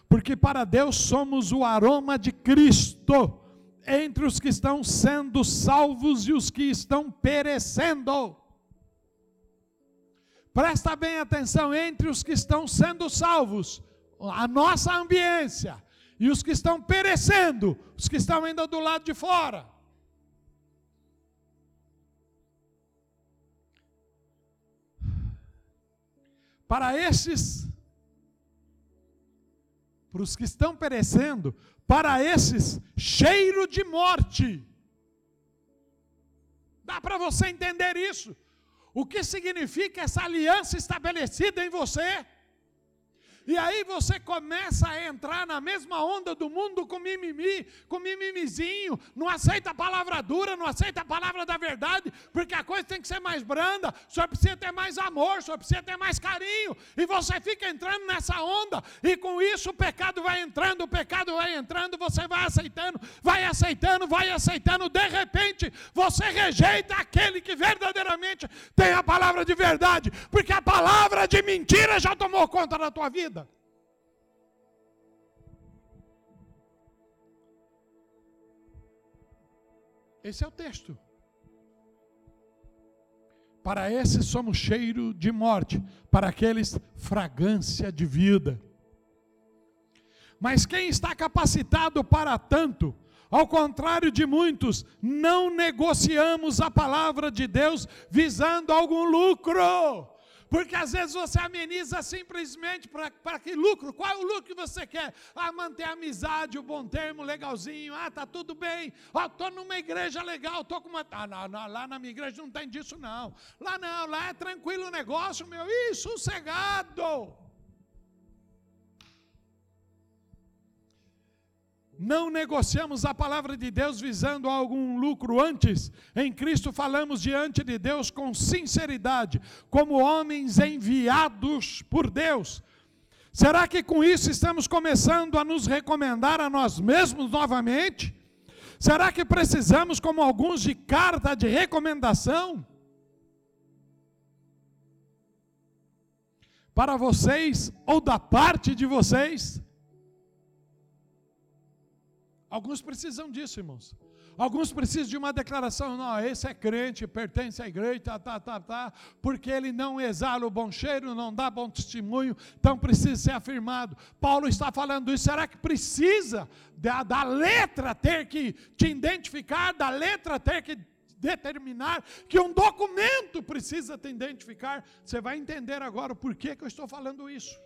porque para Deus somos o aroma de Cristo entre os que estão sendo salvos e os que estão perecendo. Presta bem atenção, entre os que estão sendo salvos, a nossa ambiência, e os que estão perecendo, os que estão ainda do lado de fora. Para esses, para os que estão perecendo, para esses, cheiro de morte. Dá para você entender isso? O que significa essa aliança estabelecida em você? E aí você começa a entrar na mesma onda do mundo com mimimi, com mimimizinho, não aceita a palavra dura, não aceita a palavra da verdade, porque a coisa tem que ser mais branda, senhor precisa ter mais amor, senhor precisa ter mais carinho, e você fica entrando nessa onda, e com isso o pecado vai entrando, o pecado vai entrando, você vai aceitando, vai aceitando, vai aceitando, de repente você rejeita aquele que verdadeiramente tem a palavra de verdade, porque a palavra de mentira já tomou conta da tua vida. Esse é o texto. Para esses somos cheiro de morte, para aqueles fragrância de vida. Mas quem está capacitado para tanto? Ao contrário de muitos, não negociamos a palavra de Deus visando algum lucro. Porque às vezes você ameniza simplesmente para que lucro? Qual é o lucro que você quer? Ah, manter a amizade, o bom termo, legalzinho. Ah, tá tudo bem. Ah, tô numa igreja legal, tô com uma. Ah, não, não, lá na minha igreja não tem disso, não. Lá não, lá é tranquilo o negócio, meu. Ih, sossegado. Não negociamos a palavra de Deus visando algum lucro antes. Em Cristo falamos diante de Deus com sinceridade, como homens enviados por Deus. Será que com isso estamos começando a nos recomendar a nós mesmos novamente? Será que precisamos, como alguns, de carta de recomendação? Para vocês ou da parte de vocês? Alguns precisam disso, irmãos. Alguns precisam de uma declaração, não, esse é crente, pertence à igreja, tá, tá, tá, tá, porque ele não exala o bom cheiro, não dá bom testemunho, então precisa ser afirmado. Paulo está falando isso, será que precisa da, da letra ter que te identificar, da letra ter que determinar que um documento precisa te identificar? Você vai entender agora o porquê que eu estou falando isso.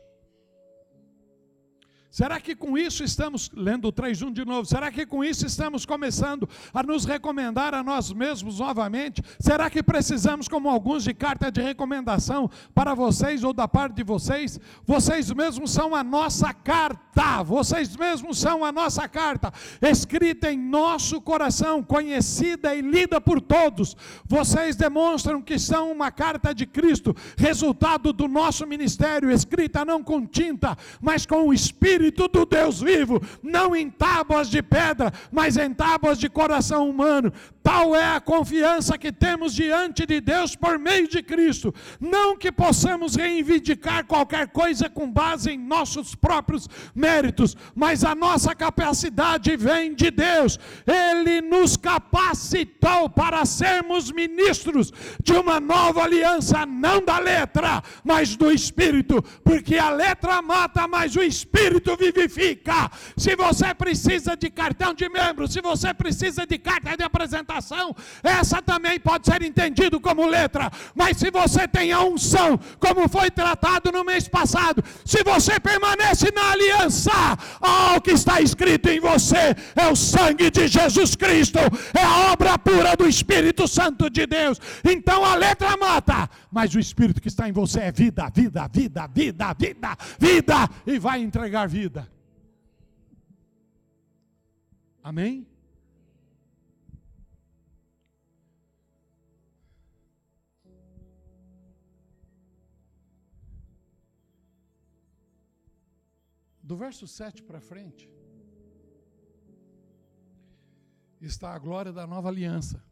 Será que com isso estamos, lendo o 3.1 de novo, será que com isso estamos começando a nos recomendar a nós mesmos novamente? Será que precisamos, como alguns, de carta de recomendação para vocês ou da parte de vocês? Vocês mesmos são a nossa carta, vocês mesmos são a nossa carta, escrita em nosso coração, conhecida e lida por todos. Vocês demonstram que são uma carta de Cristo, resultado do nosso ministério, escrita não com tinta, mas com o Espírito Espírito do Deus vivo, não em tábuas de pedra, mas em tábuas de coração humano. Tal é a confiança que temos diante de Deus por meio de Cristo. Não que possamos reivindicar qualquer coisa com base em nossos próprios méritos, mas a nossa capacidade vem de Deus. Ele nos capacitou para sermos ministros de uma nova aliança, não da letra, mas do Espírito, porque a letra mata, mas o Espírito vivifica. Se você precisa de cartão de membro, se você precisa de carta de apresentação, essa também pode ser entendido como letra. Mas se você tem a unção, como foi tratado no mês passado, se você permanece na aliança, oh, o que está escrito em você é o sangue de Jesus Cristo, é a obra pura do Espírito Santo de Deus. Então a letra mata, mas o Espírito que está em você é vida, vida, vida, vida, vida, vida, e vai entregar vida. Amém? Do verso 7 para frente, está a glória da nova aliança.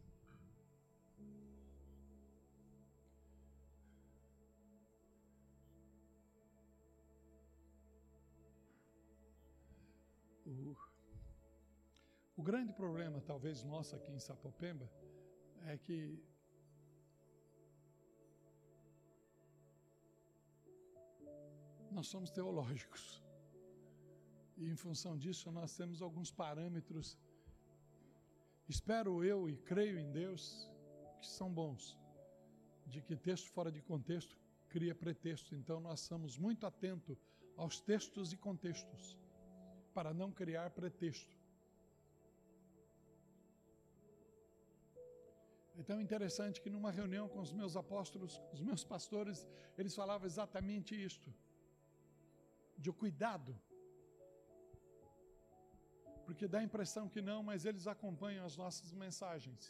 O grande problema, talvez nosso aqui em Sapopemba, é que nós somos teológicos. E em função disso, nós temos alguns parâmetros, espero eu e creio em Deus, que são bons. De que texto fora de contexto cria pretexto. Então nós somos muito atentos aos textos e contextos para não criar pretexto. É tão interessante que numa reunião com os meus apóstolos, os meus pastores, eles falavam exatamente isto: de cuidado. Porque dá a impressão que não, mas eles acompanham as nossas mensagens.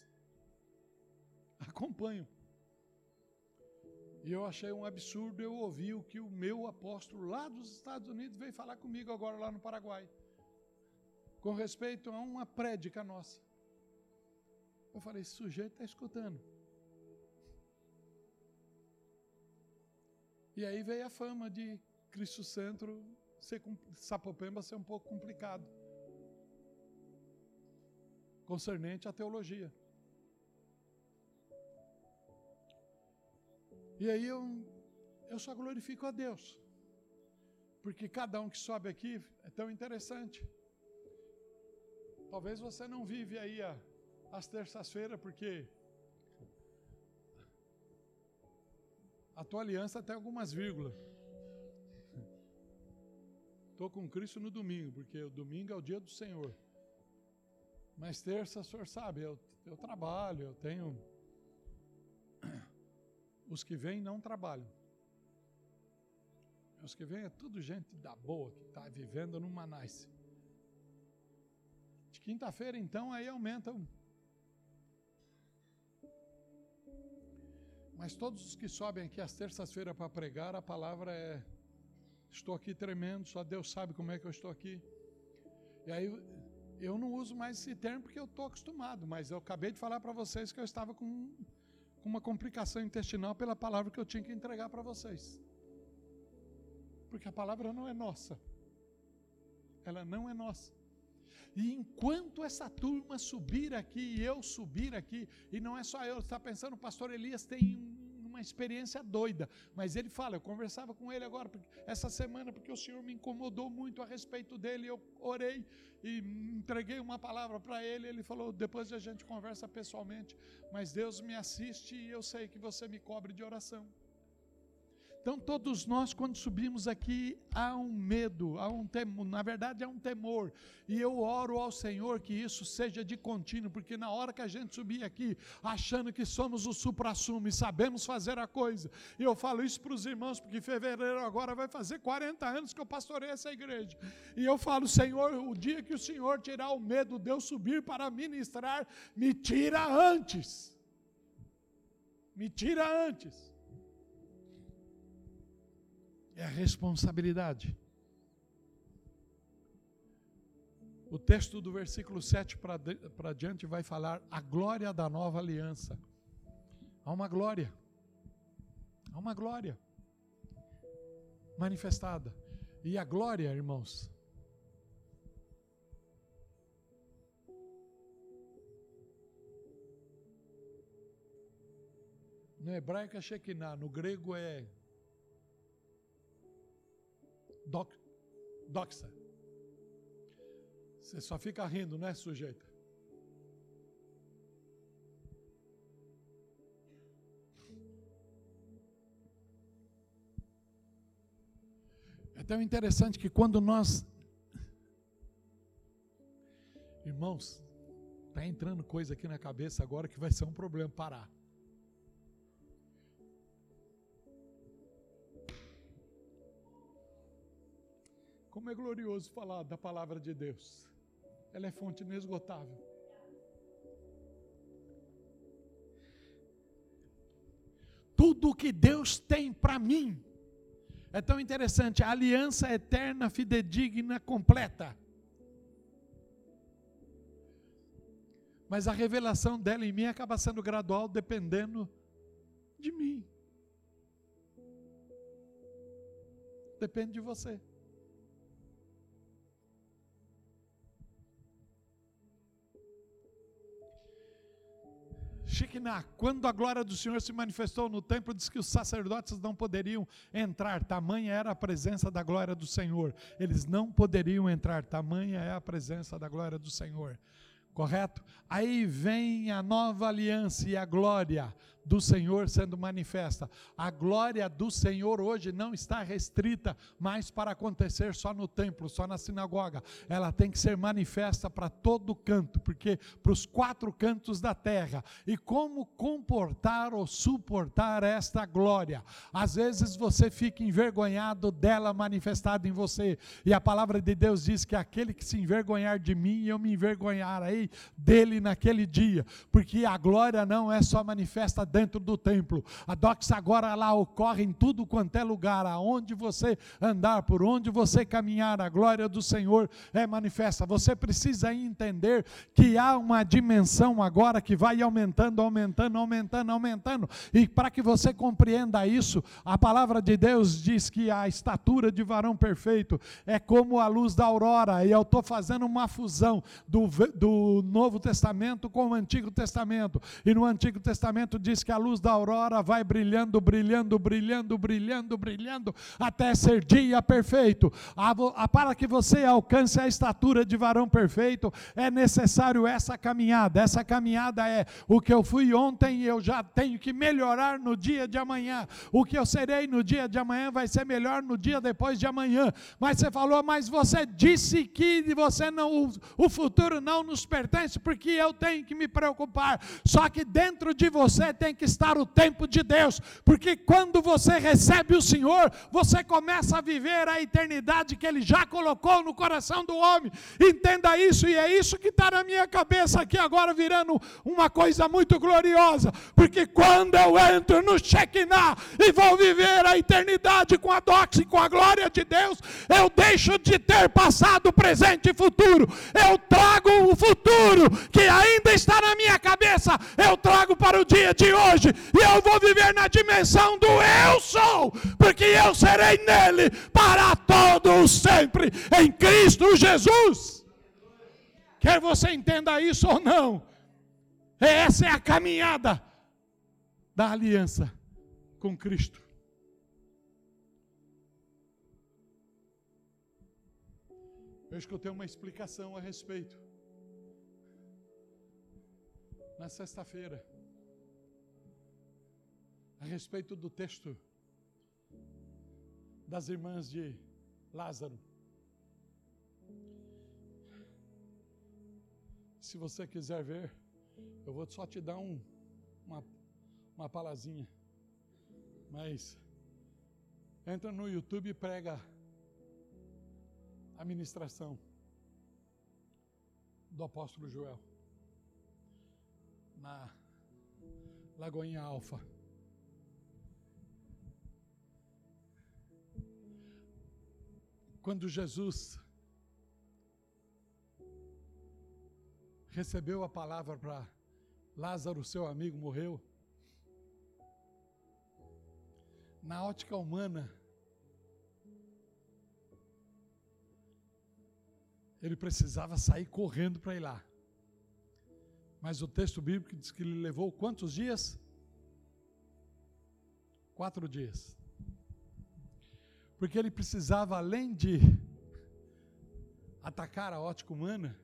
Acompanham. E eu achei um absurdo eu ouvir o que o meu apóstolo lá dos Estados Unidos veio falar comigo agora lá no Paraguai, com respeito a uma prédica nossa. Eu falei: esse sujeito está escutando. E aí veio a fama de Cristo Centro ser Sapopemba ser um pouco complicado. Concernente à teologia. E aí eu, eu só glorifico a Deus. Porque cada um que sobe aqui é tão interessante. Talvez você não vive aí a, às terças-feiras, porque a tua aliança tem algumas vírgulas. Estou com Cristo no domingo, porque o domingo é o dia do Senhor. Mas terça, o senhor sabe, eu, eu trabalho, eu tenho. Os que vêm não trabalham. Os que vêm é tudo gente da boa, que está vivendo no Manais. De quinta-feira, então, aí aumenta um Mas todos os que sobem aqui às terças-feiras para pregar, a palavra é: estou aqui tremendo, só Deus sabe como é que eu estou aqui. E aí eu não uso mais esse termo porque eu estou acostumado, mas eu acabei de falar para vocês que eu estava com, com uma complicação intestinal pela palavra que eu tinha que entregar para vocês. Porque a palavra não é nossa. Ela não é nossa. E enquanto essa turma subir aqui e eu subir aqui, e não é só eu, está pensando, o pastor Elias tem uma experiência doida, mas ele fala, eu conversava com ele agora, essa semana, porque o Senhor me incomodou muito a respeito dele, eu orei e entreguei uma palavra para ele, ele falou, depois a gente conversa pessoalmente, mas Deus me assiste e eu sei que você me cobre de oração. Então, todos nós, quando subimos aqui, há um medo, há um temor, na verdade, há um temor. E eu oro ao Senhor que isso seja de contínuo, porque na hora que a gente subir aqui, achando que somos o supra-sumo e sabemos fazer a coisa, e eu falo isso para os irmãos, porque fevereiro agora vai fazer 40 anos que eu pastorei essa igreja. E eu falo, Senhor, o dia que o Senhor tirar o medo de eu subir para ministrar, me tira antes. Me tira antes é a responsabilidade. O texto do versículo 7 para diante vai falar a glória da nova aliança. Há uma glória. Há uma glória manifestada. E a glória, irmãos, no hebraico é Shekinah, no grego é doc, doxa. Você só fica rindo, né, sujeita? É tão interessante que quando nós. Irmãos, está entrando coisa aqui na cabeça agora que vai ser um problema parar. Como é glorioso falar da palavra de Deus. Ela é fonte inesgotável. Tudo que Deus tem para mim é tão interessante. A aliança eterna, fidedigna, completa. Mas a revelação dela em mim acaba sendo gradual, dependendo de mim. Depende de você. Shekinah, quando a glória do Senhor se manifestou no templo, diz que os sacerdotes não poderiam entrar, tamanha era a presença da glória do Senhor. Eles não poderiam entrar, tamanha é a presença da glória do Senhor. Correto? Aí vem a nova aliança e a glória do Senhor sendo manifesta. A glória do Senhor hoje não está restrita mais para acontecer só no templo, só na sinagoga. Ela tem que ser manifesta para todo canto, porque para os quatro cantos da terra. E como comportar ou suportar esta glória? Às vezes você fica envergonhado dela manifestada em você. E a palavra de Deus diz que aquele que se envergonhar de mim, eu me envergonharei dele naquele dia, porque a glória não é só manifesta dentro do templo. A doxa agora lá ocorre em tudo quanto é lugar, aonde você andar, por onde você caminhar, a glória do Senhor é manifesta. Você precisa entender que há uma dimensão agora que vai aumentando, aumentando, aumentando, aumentando. E para que você compreenda isso, a palavra de Deus diz que a estatura de varão perfeito é como a luz da aurora, e eu estou fazendo uma fusão do, do Novo Testamento com o Antigo Testamento. E no Antigo Testamento diz que a luz da aurora vai brilhando, brilhando, brilhando, brilhando, brilhando, até ser dia perfeito. Para que você alcance a estatura de varão perfeito, é necessário essa caminhada. Essa caminhada é o que eu fui ontem, eu já tenho que melhorar no dia de amanhã. O que eu serei no dia de amanhã vai ser melhor no dia depois de amanhã. Mas você falou, mas você disse que você não, o futuro não nos pertence, porque eu tenho que me preocupar. Só que dentro de você tem que estar o tempo de Deus, porque quando você recebe o Senhor, você começa a viver a eternidade que Ele já colocou no coração do homem. Entenda isso, e é isso que está na minha cabeça aqui agora, virando uma coisa muito gloriosa, porque quando eu entro no Shekinah e vou viver a eternidade com a doxa e com a glória de Deus, eu deixo de ter passado, presente e futuro, eu trago o futuro que ainda está na minha cabeça, eu trago para o dia de hoje, e eu vou viver na dimensão do eu sou, porque eu serei nele para todos sempre, em Cristo Jesus. Quer você entenda isso ou não, essa é a caminhada da aliança com Cristo. Eu escutei uma explicação a respeito. Na sexta-feira, respeito do texto das irmãs de Lázaro. Se você quiser ver, eu vou só te dar um, uma, uma palazinha. Mas entra no YouTube e prega a ministração do apóstolo Joel na Lagoinha Alfa. Quando Jesus recebeu a palavra para Lázaro, seu amigo, morreu, na ótica humana, ele precisava sair correndo para ir lá. Mas o texto bíblico diz que ele levou quantos dias? Quatro dias. Porque ele precisava, além de atacar a ótica humana,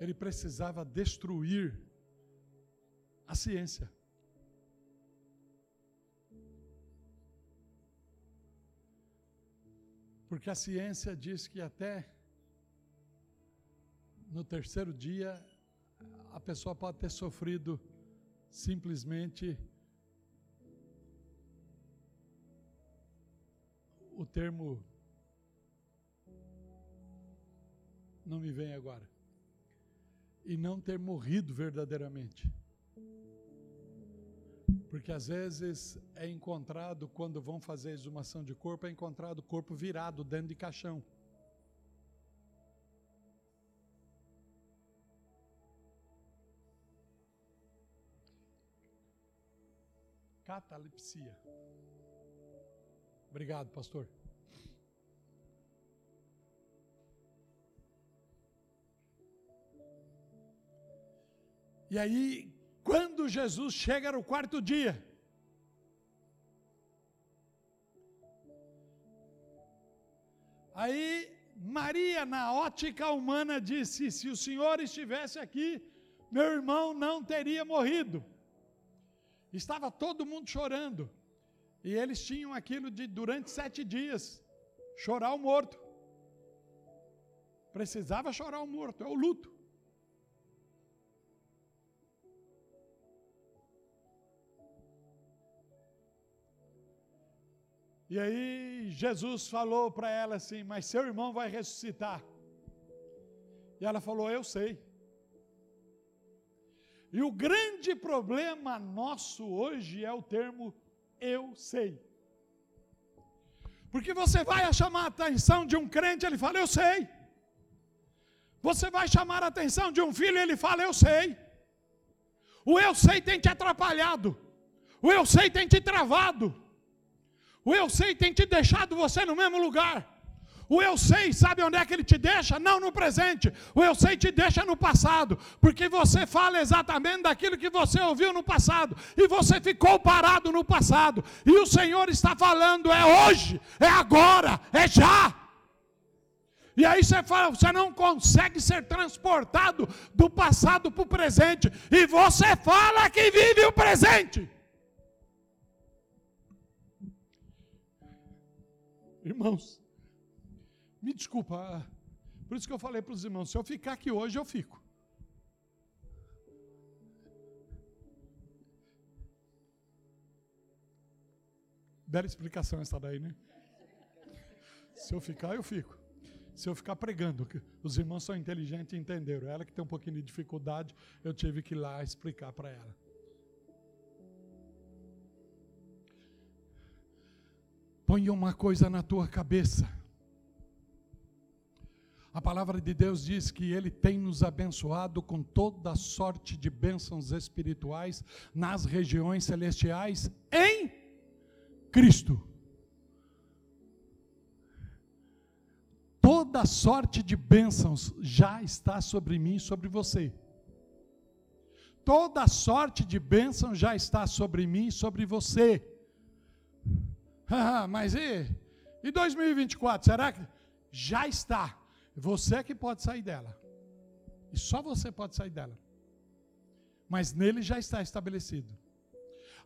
ele precisava destruir a ciência. Porque a ciência diz que até no terceiro dia a pessoa pode ter sofrido simplesmente o termo não me vem agora. E não ter morrido verdadeiramente. Porque às vezes é encontrado, quando vão fazer exumação de corpo, é encontrado o corpo virado dentro de caixão. Catalepsia. Obrigado, pastor. E aí, quando Jesus chega no quarto dia, aí Maria, na ótica humana, disse: Se o Senhor estivesse aqui, meu irmão não teria morrido. Estava todo mundo chorando. E eles tinham aquilo de, durante sete dias, chorar o morto. Precisava chorar o morto, é o luto. E aí Jesus falou para ela assim: Mas seu irmão vai ressuscitar. E ela falou: Eu sei. E o grande problema nosso hoje é o termo eu sei. Porque você vai chamar a atenção de um crente, ele fala, eu sei. Você vai chamar a atenção de um filho, ele fala, eu sei. O eu sei tem te atrapalhado. O eu sei tem te travado. O eu sei tem te deixado você no mesmo lugar. O eu sei, sabe onde é que ele te deixa? Não no presente. O eu sei te deixa no passado, porque você fala exatamente daquilo que você ouviu no passado e você ficou parado no passado. E o Senhor está falando é hoje, é agora, é já. E aí você fala, você não consegue ser transportado do passado para o presente. E você fala que vive o presente. Irmãos, me desculpa, ah, por isso que eu falei para os irmãos: se eu ficar aqui hoje, eu fico. Bela explicação essa daí, né? Se eu ficar, eu fico. Se eu ficar pregando, os irmãos são inteligentes e entenderam. Ela que tem um pouquinho de dificuldade, eu tive que ir lá explicar para ela. Põe uma coisa na tua cabeça. A palavra de Deus diz que Ele tem nos abençoado com toda sorte de bênçãos espirituais nas regiões celestiais em Cristo. Toda sorte de bênçãos já está sobre mim e sobre você. Toda sorte de bênção já está sobre mim e sobre você. Ah, mas e, e 2024? Será que já está? Você que pode sair dela. E só você pode sair dela. Mas nele já está estabelecido.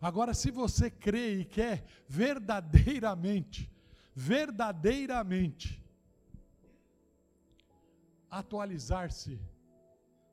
Agora, se você crê e quer verdadeiramente, verdadeiramente, atualizar-se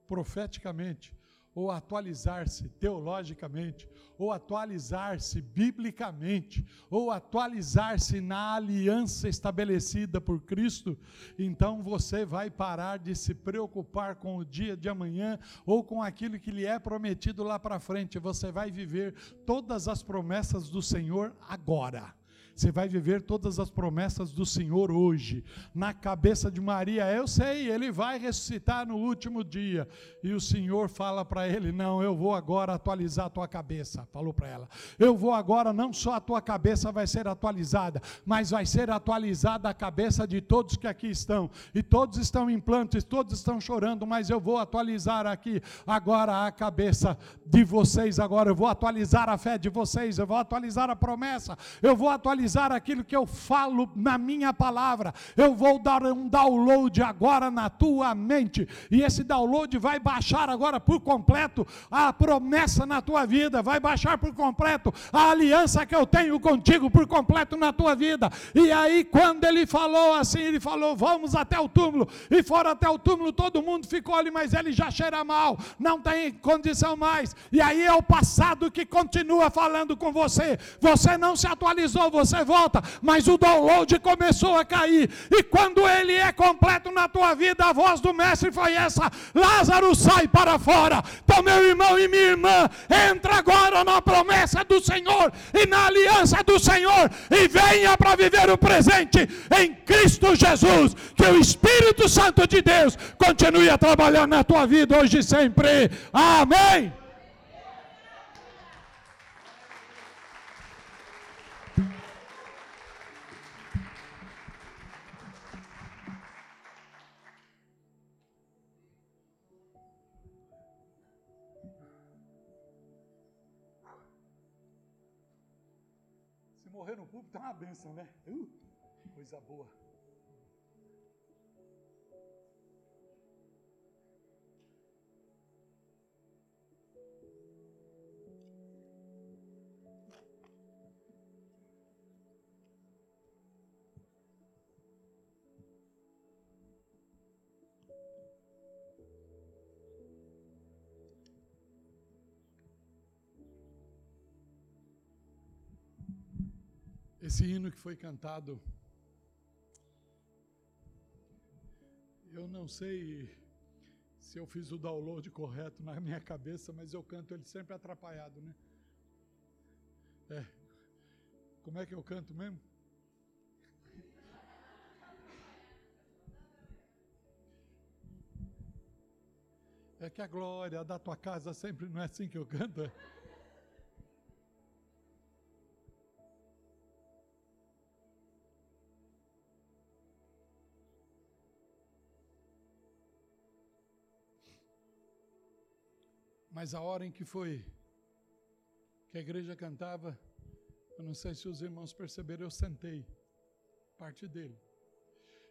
profeticamente, ou atualizar-se teologicamente, ou atualizar-se biblicamente, ou atualizar-se na aliança estabelecida por Cristo, então você vai parar de se preocupar com o dia de amanhã ou com aquilo que lhe é prometido lá para frente. Você vai viver todas as promessas do Senhor agora. Você vai viver todas as promessas do Senhor hoje. Na cabeça de Maria, eu sei, ele vai ressuscitar no último dia. E o Senhor fala para ele: Não, eu vou agora atualizar a tua cabeça. Falou para ela: Eu vou agora, não só a tua cabeça vai ser atualizada, mas vai ser atualizada a cabeça de todos que aqui estão. E todos estão em plantas, todos estão chorando, mas eu vou atualizar aqui agora a cabeça de vocês. Agora eu vou atualizar a fé de vocês, eu vou atualizar a promessa, eu vou atualizar atualizar aquilo que eu falo na minha palavra. Eu vou dar um download agora na tua mente, e esse download vai baixar agora por completo a promessa na tua vida, vai baixar por completo a aliança que eu tenho contigo por completo na tua vida. E aí, quando ele falou assim, ele falou: Vamos até o túmulo, e foram até o túmulo, todo mundo ficou ali, mas ele já cheira mal, não tem condição mais. E aí é o passado que continua falando com você. Você não se atualizou, você você volta, mas o download começou a cair. E quando ele é completo na tua vida, a voz do mestre foi essa: Lázaro sai para fora. Então, meu irmão e minha irmã, entra agora na promessa do Senhor e na aliança do Senhor e venha para viver o presente em Cristo Jesus. Que o Espírito Santo de Deus continue a trabalhar na tua vida hoje e sempre. Amém. Público é uma benção, né? Uh, coisa boa. Esse hino que foi cantado, eu não sei se eu fiz o download correto na minha cabeça, mas eu canto ele sempre atrapalhado, né? É. Como é que eu canto mesmo? É que a glória da tua casa sempre não é assim que eu canto. Mas a hora em que foi que a igreja cantava, eu não sei se os irmãos perceberam, eu sentei parte dele.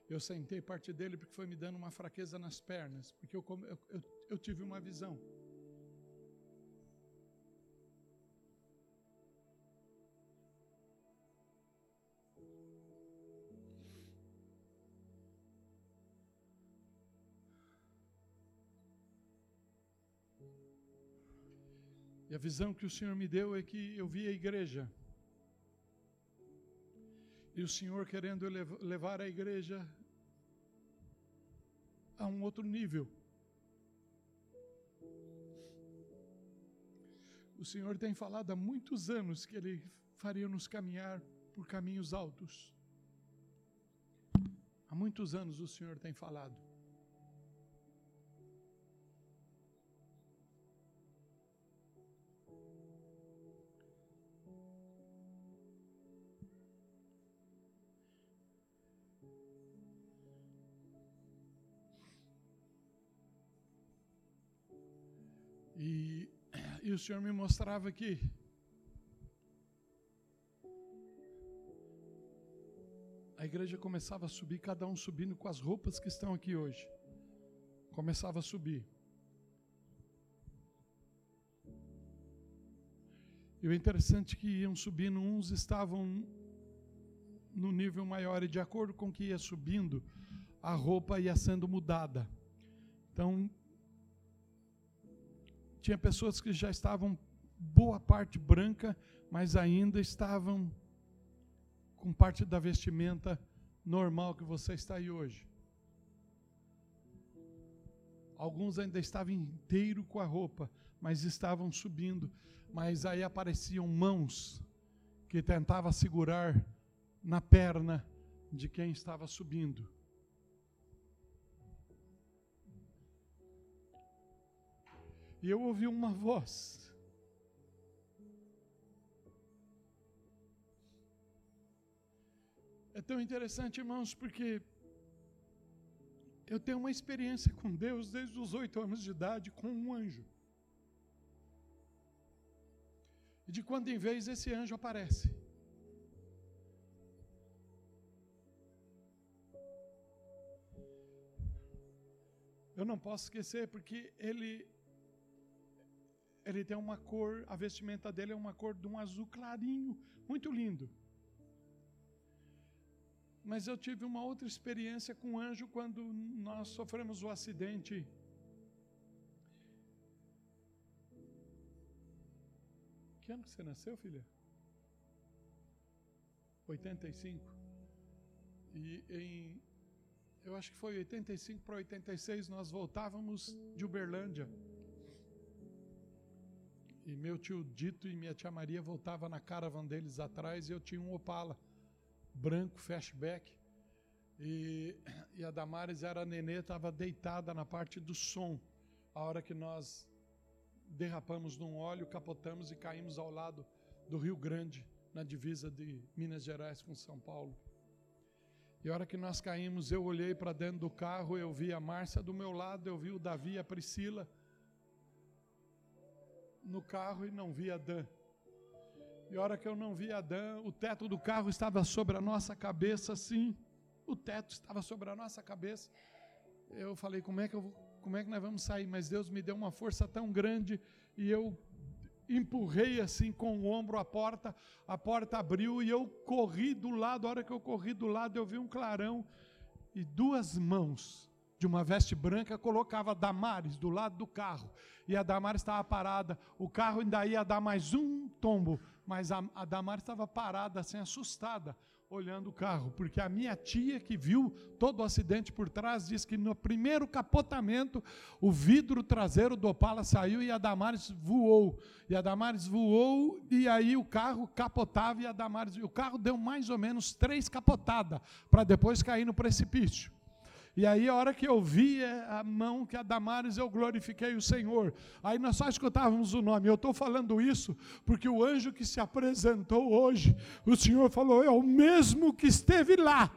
Eu sentei parte dele porque foi me dando uma fraqueza nas pernas, porque eu, eu, eu, eu tive uma visão. Visão que o Senhor me deu é que eu vi a igreja. E o Senhor querendo levar a igreja a um outro nível. O Senhor tem falado há muitos anos que Ele faria nos caminhar por caminhos altos. Há muitos anos o Senhor tem falado. O Senhor me mostrava que a igreja começava a subir, cada um subindo com as roupas que estão aqui hoje. Começava a subir. E o interessante é que iam subindo, uns estavam no nível maior, e de acordo com que ia subindo, a roupa ia sendo mudada. Então, tinha pessoas que já estavam boa parte branca, mas ainda estavam com parte da vestimenta normal que você está aí hoje. Alguns ainda estavam inteiro com a roupa, mas estavam subindo. Mas aí apareciam mãos que tentavam segurar na perna de quem estava subindo. E eu ouvi uma voz. É tão interessante, irmãos, porque eu tenho uma experiência com Deus desde os oito anos de idade com um anjo. E de quando em vez esse anjo aparece. Eu não posso esquecer porque ele ele tem uma cor, a vestimenta dele é uma cor de um azul clarinho, muito lindo. Mas eu tive uma outra experiência com o anjo quando nós sofremos o acidente. Que ano que você nasceu, filha? 85. E em, eu acho que foi 85 para 86, nós voltávamos de Uberlândia. E meu tio Dito e minha tia Maria voltavam na caravan deles atrás e eu tinha um Opala branco, flashback. E, e a Damares era a nenê, estava deitada na parte do som. A hora que nós derrapamos num óleo, capotamos e caímos ao lado do Rio Grande, na divisa de Minas Gerais com São Paulo. E a hora que nós caímos, eu olhei para dentro do carro, eu vi a Márcia do meu lado, eu vi o Davi a Priscila no carro e não via Dan. E a hora que eu não via Dan, o teto do carro estava sobre a nossa cabeça, assim. O teto estava sobre a nossa cabeça. Eu falei, como é que eu vou, como é que nós vamos sair? Mas Deus me deu uma força tão grande e eu empurrei assim com o ombro a porta, a porta abriu e eu corri do lado. A hora que eu corri do lado, eu vi um clarão e duas mãos de uma veste branca, colocava Damares do lado do carro. E a Damares estava parada. O carro ainda ia dar mais um tombo, Mas a, a Damares estava parada, assim, assustada, olhando o carro, porque a minha tia que viu todo o acidente por trás disse que no primeiro capotamento o vidro traseiro do Opala saiu e a Damares voou. E a Damares voou e aí o carro capotava e a Damares, o carro deu mais ou menos três capotadas para depois cair no precipício. E aí, a hora que eu vi é, a mão que a Damares, eu glorifiquei o Senhor. Aí nós só escutávamos o nome. Eu estou falando isso porque o anjo que se apresentou hoje, o Senhor falou, é o mesmo que esteve lá.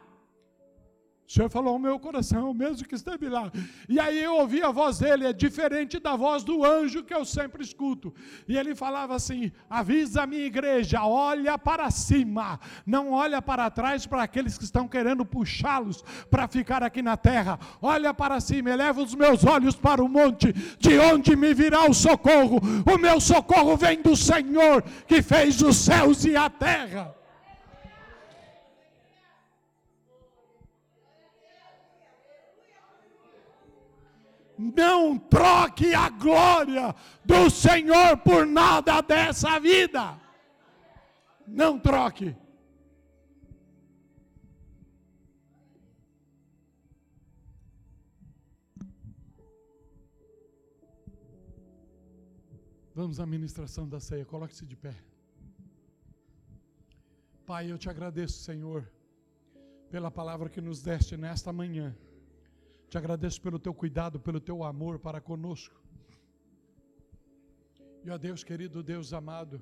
O Senhor falou ao meu coração, o mesmo que esteve lá. E aí eu ouvi a voz dele, é diferente da voz do anjo que eu sempre escuto. E ele falava assim: avisa a minha igreja, olha para cima, não olha para trás para aqueles que estão querendo puxá-los para ficar aqui na terra. Olha para cima, eleva os meus olhos para o monte, de onde me virá o socorro. O meu socorro vem do Senhor que fez os céus e a terra. Não troque a glória do Senhor por nada dessa vida. Não troque. Vamos à ministração da ceia. Coloque-se de pé. Pai, eu te agradeço, Senhor, pela palavra que nos deste nesta manhã. Te agradeço pelo teu cuidado, pelo teu amor para conosco. E ó Deus querido, Deus amado,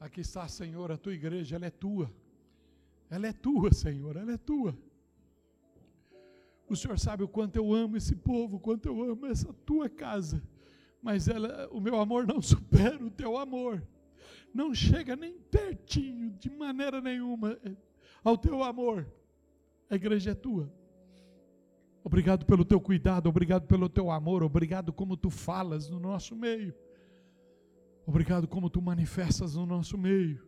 aqui está, Senhor, a tua igreja, ela é tua. Ela é tua, Senhor, ela é tua. O Senhor sabe o quanto eu amo esse povo, o quanto eu amo essa tua casa. Mas ela, o meu amor não supera o teu amor. Não chega nem pertinho, de maneira nenhuma, ao teu amor. A igreja é tua. Obrigado pelo teu cuidado, obrigado pelo teu amor, obrigado como tu falas no nosso meio. Obrigado como tu manifestas no nosso meio.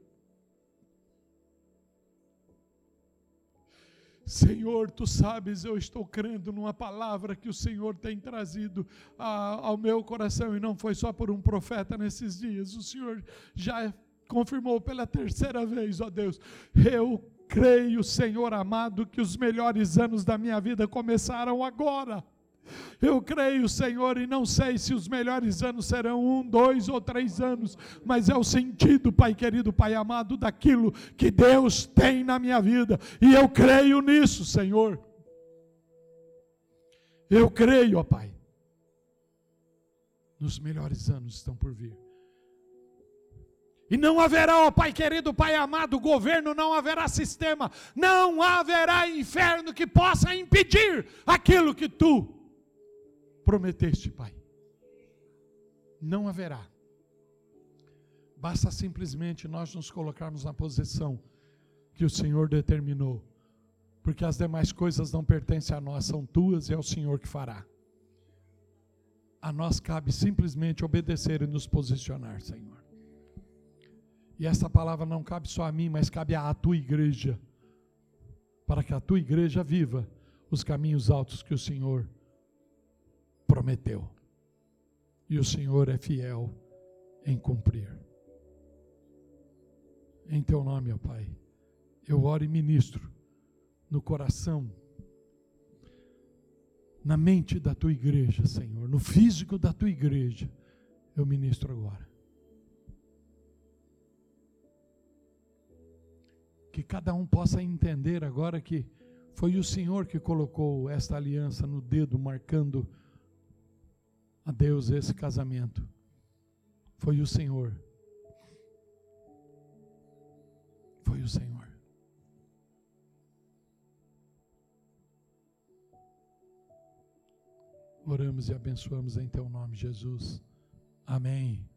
Senhor, tu sabes, eu estou crendo numa palavra que o Senhor tem trazido a, ao meu coração e não foi só por um profeta nesses dias. O Senhor já confirmou pela terceira vez, ó Deus. Eu creio, Senhor amado, que os melhores anos da minha vida começaram agora. Eu creio, Senhor, e não sei se os melhores anos serão um, dois ou três anos, mas é o sentido, Pai querido, Pai amado, daquilo que Deus tem na minha vida, e eu creio nisso, Senhor. Eu creio, ó Pai, nos melhores anos estão por vir. E não haverá, ó Pai querido, Pai amado, governo, não haverá sistema, não haverá inferno que possa impedir aquilo que tu prometeste, Pai. Não haverá. Basta simplesmente nós nos colocarmos na posição que o Senhor determinou, porque as demais coisas não pertencem a nós, são tuas e é o Senhor que fará. A nós cabe simplesmente obedecer e nos posicionar, Senhor. E essa palavra não cabe só a mim, mas cabe à tua igreja. Para que a tua igreja viva os caminhos altos que o Senhor prometeu. E o Senhor é fiel em cumprir. Em teu nome, ó Pai, eu oro e ministro no coração, na mente da tua igreja, Senhor, no físico da tua igreja. Eu ministro agora. Que cada um possa entender agora que foi o Senhor que colocou esta aliança no dedo, marcando a Deus esse casamento. Foi o Senhor. Foi o Senhor. Oramos e abençoamos em Teu nome, Jesus. Amém.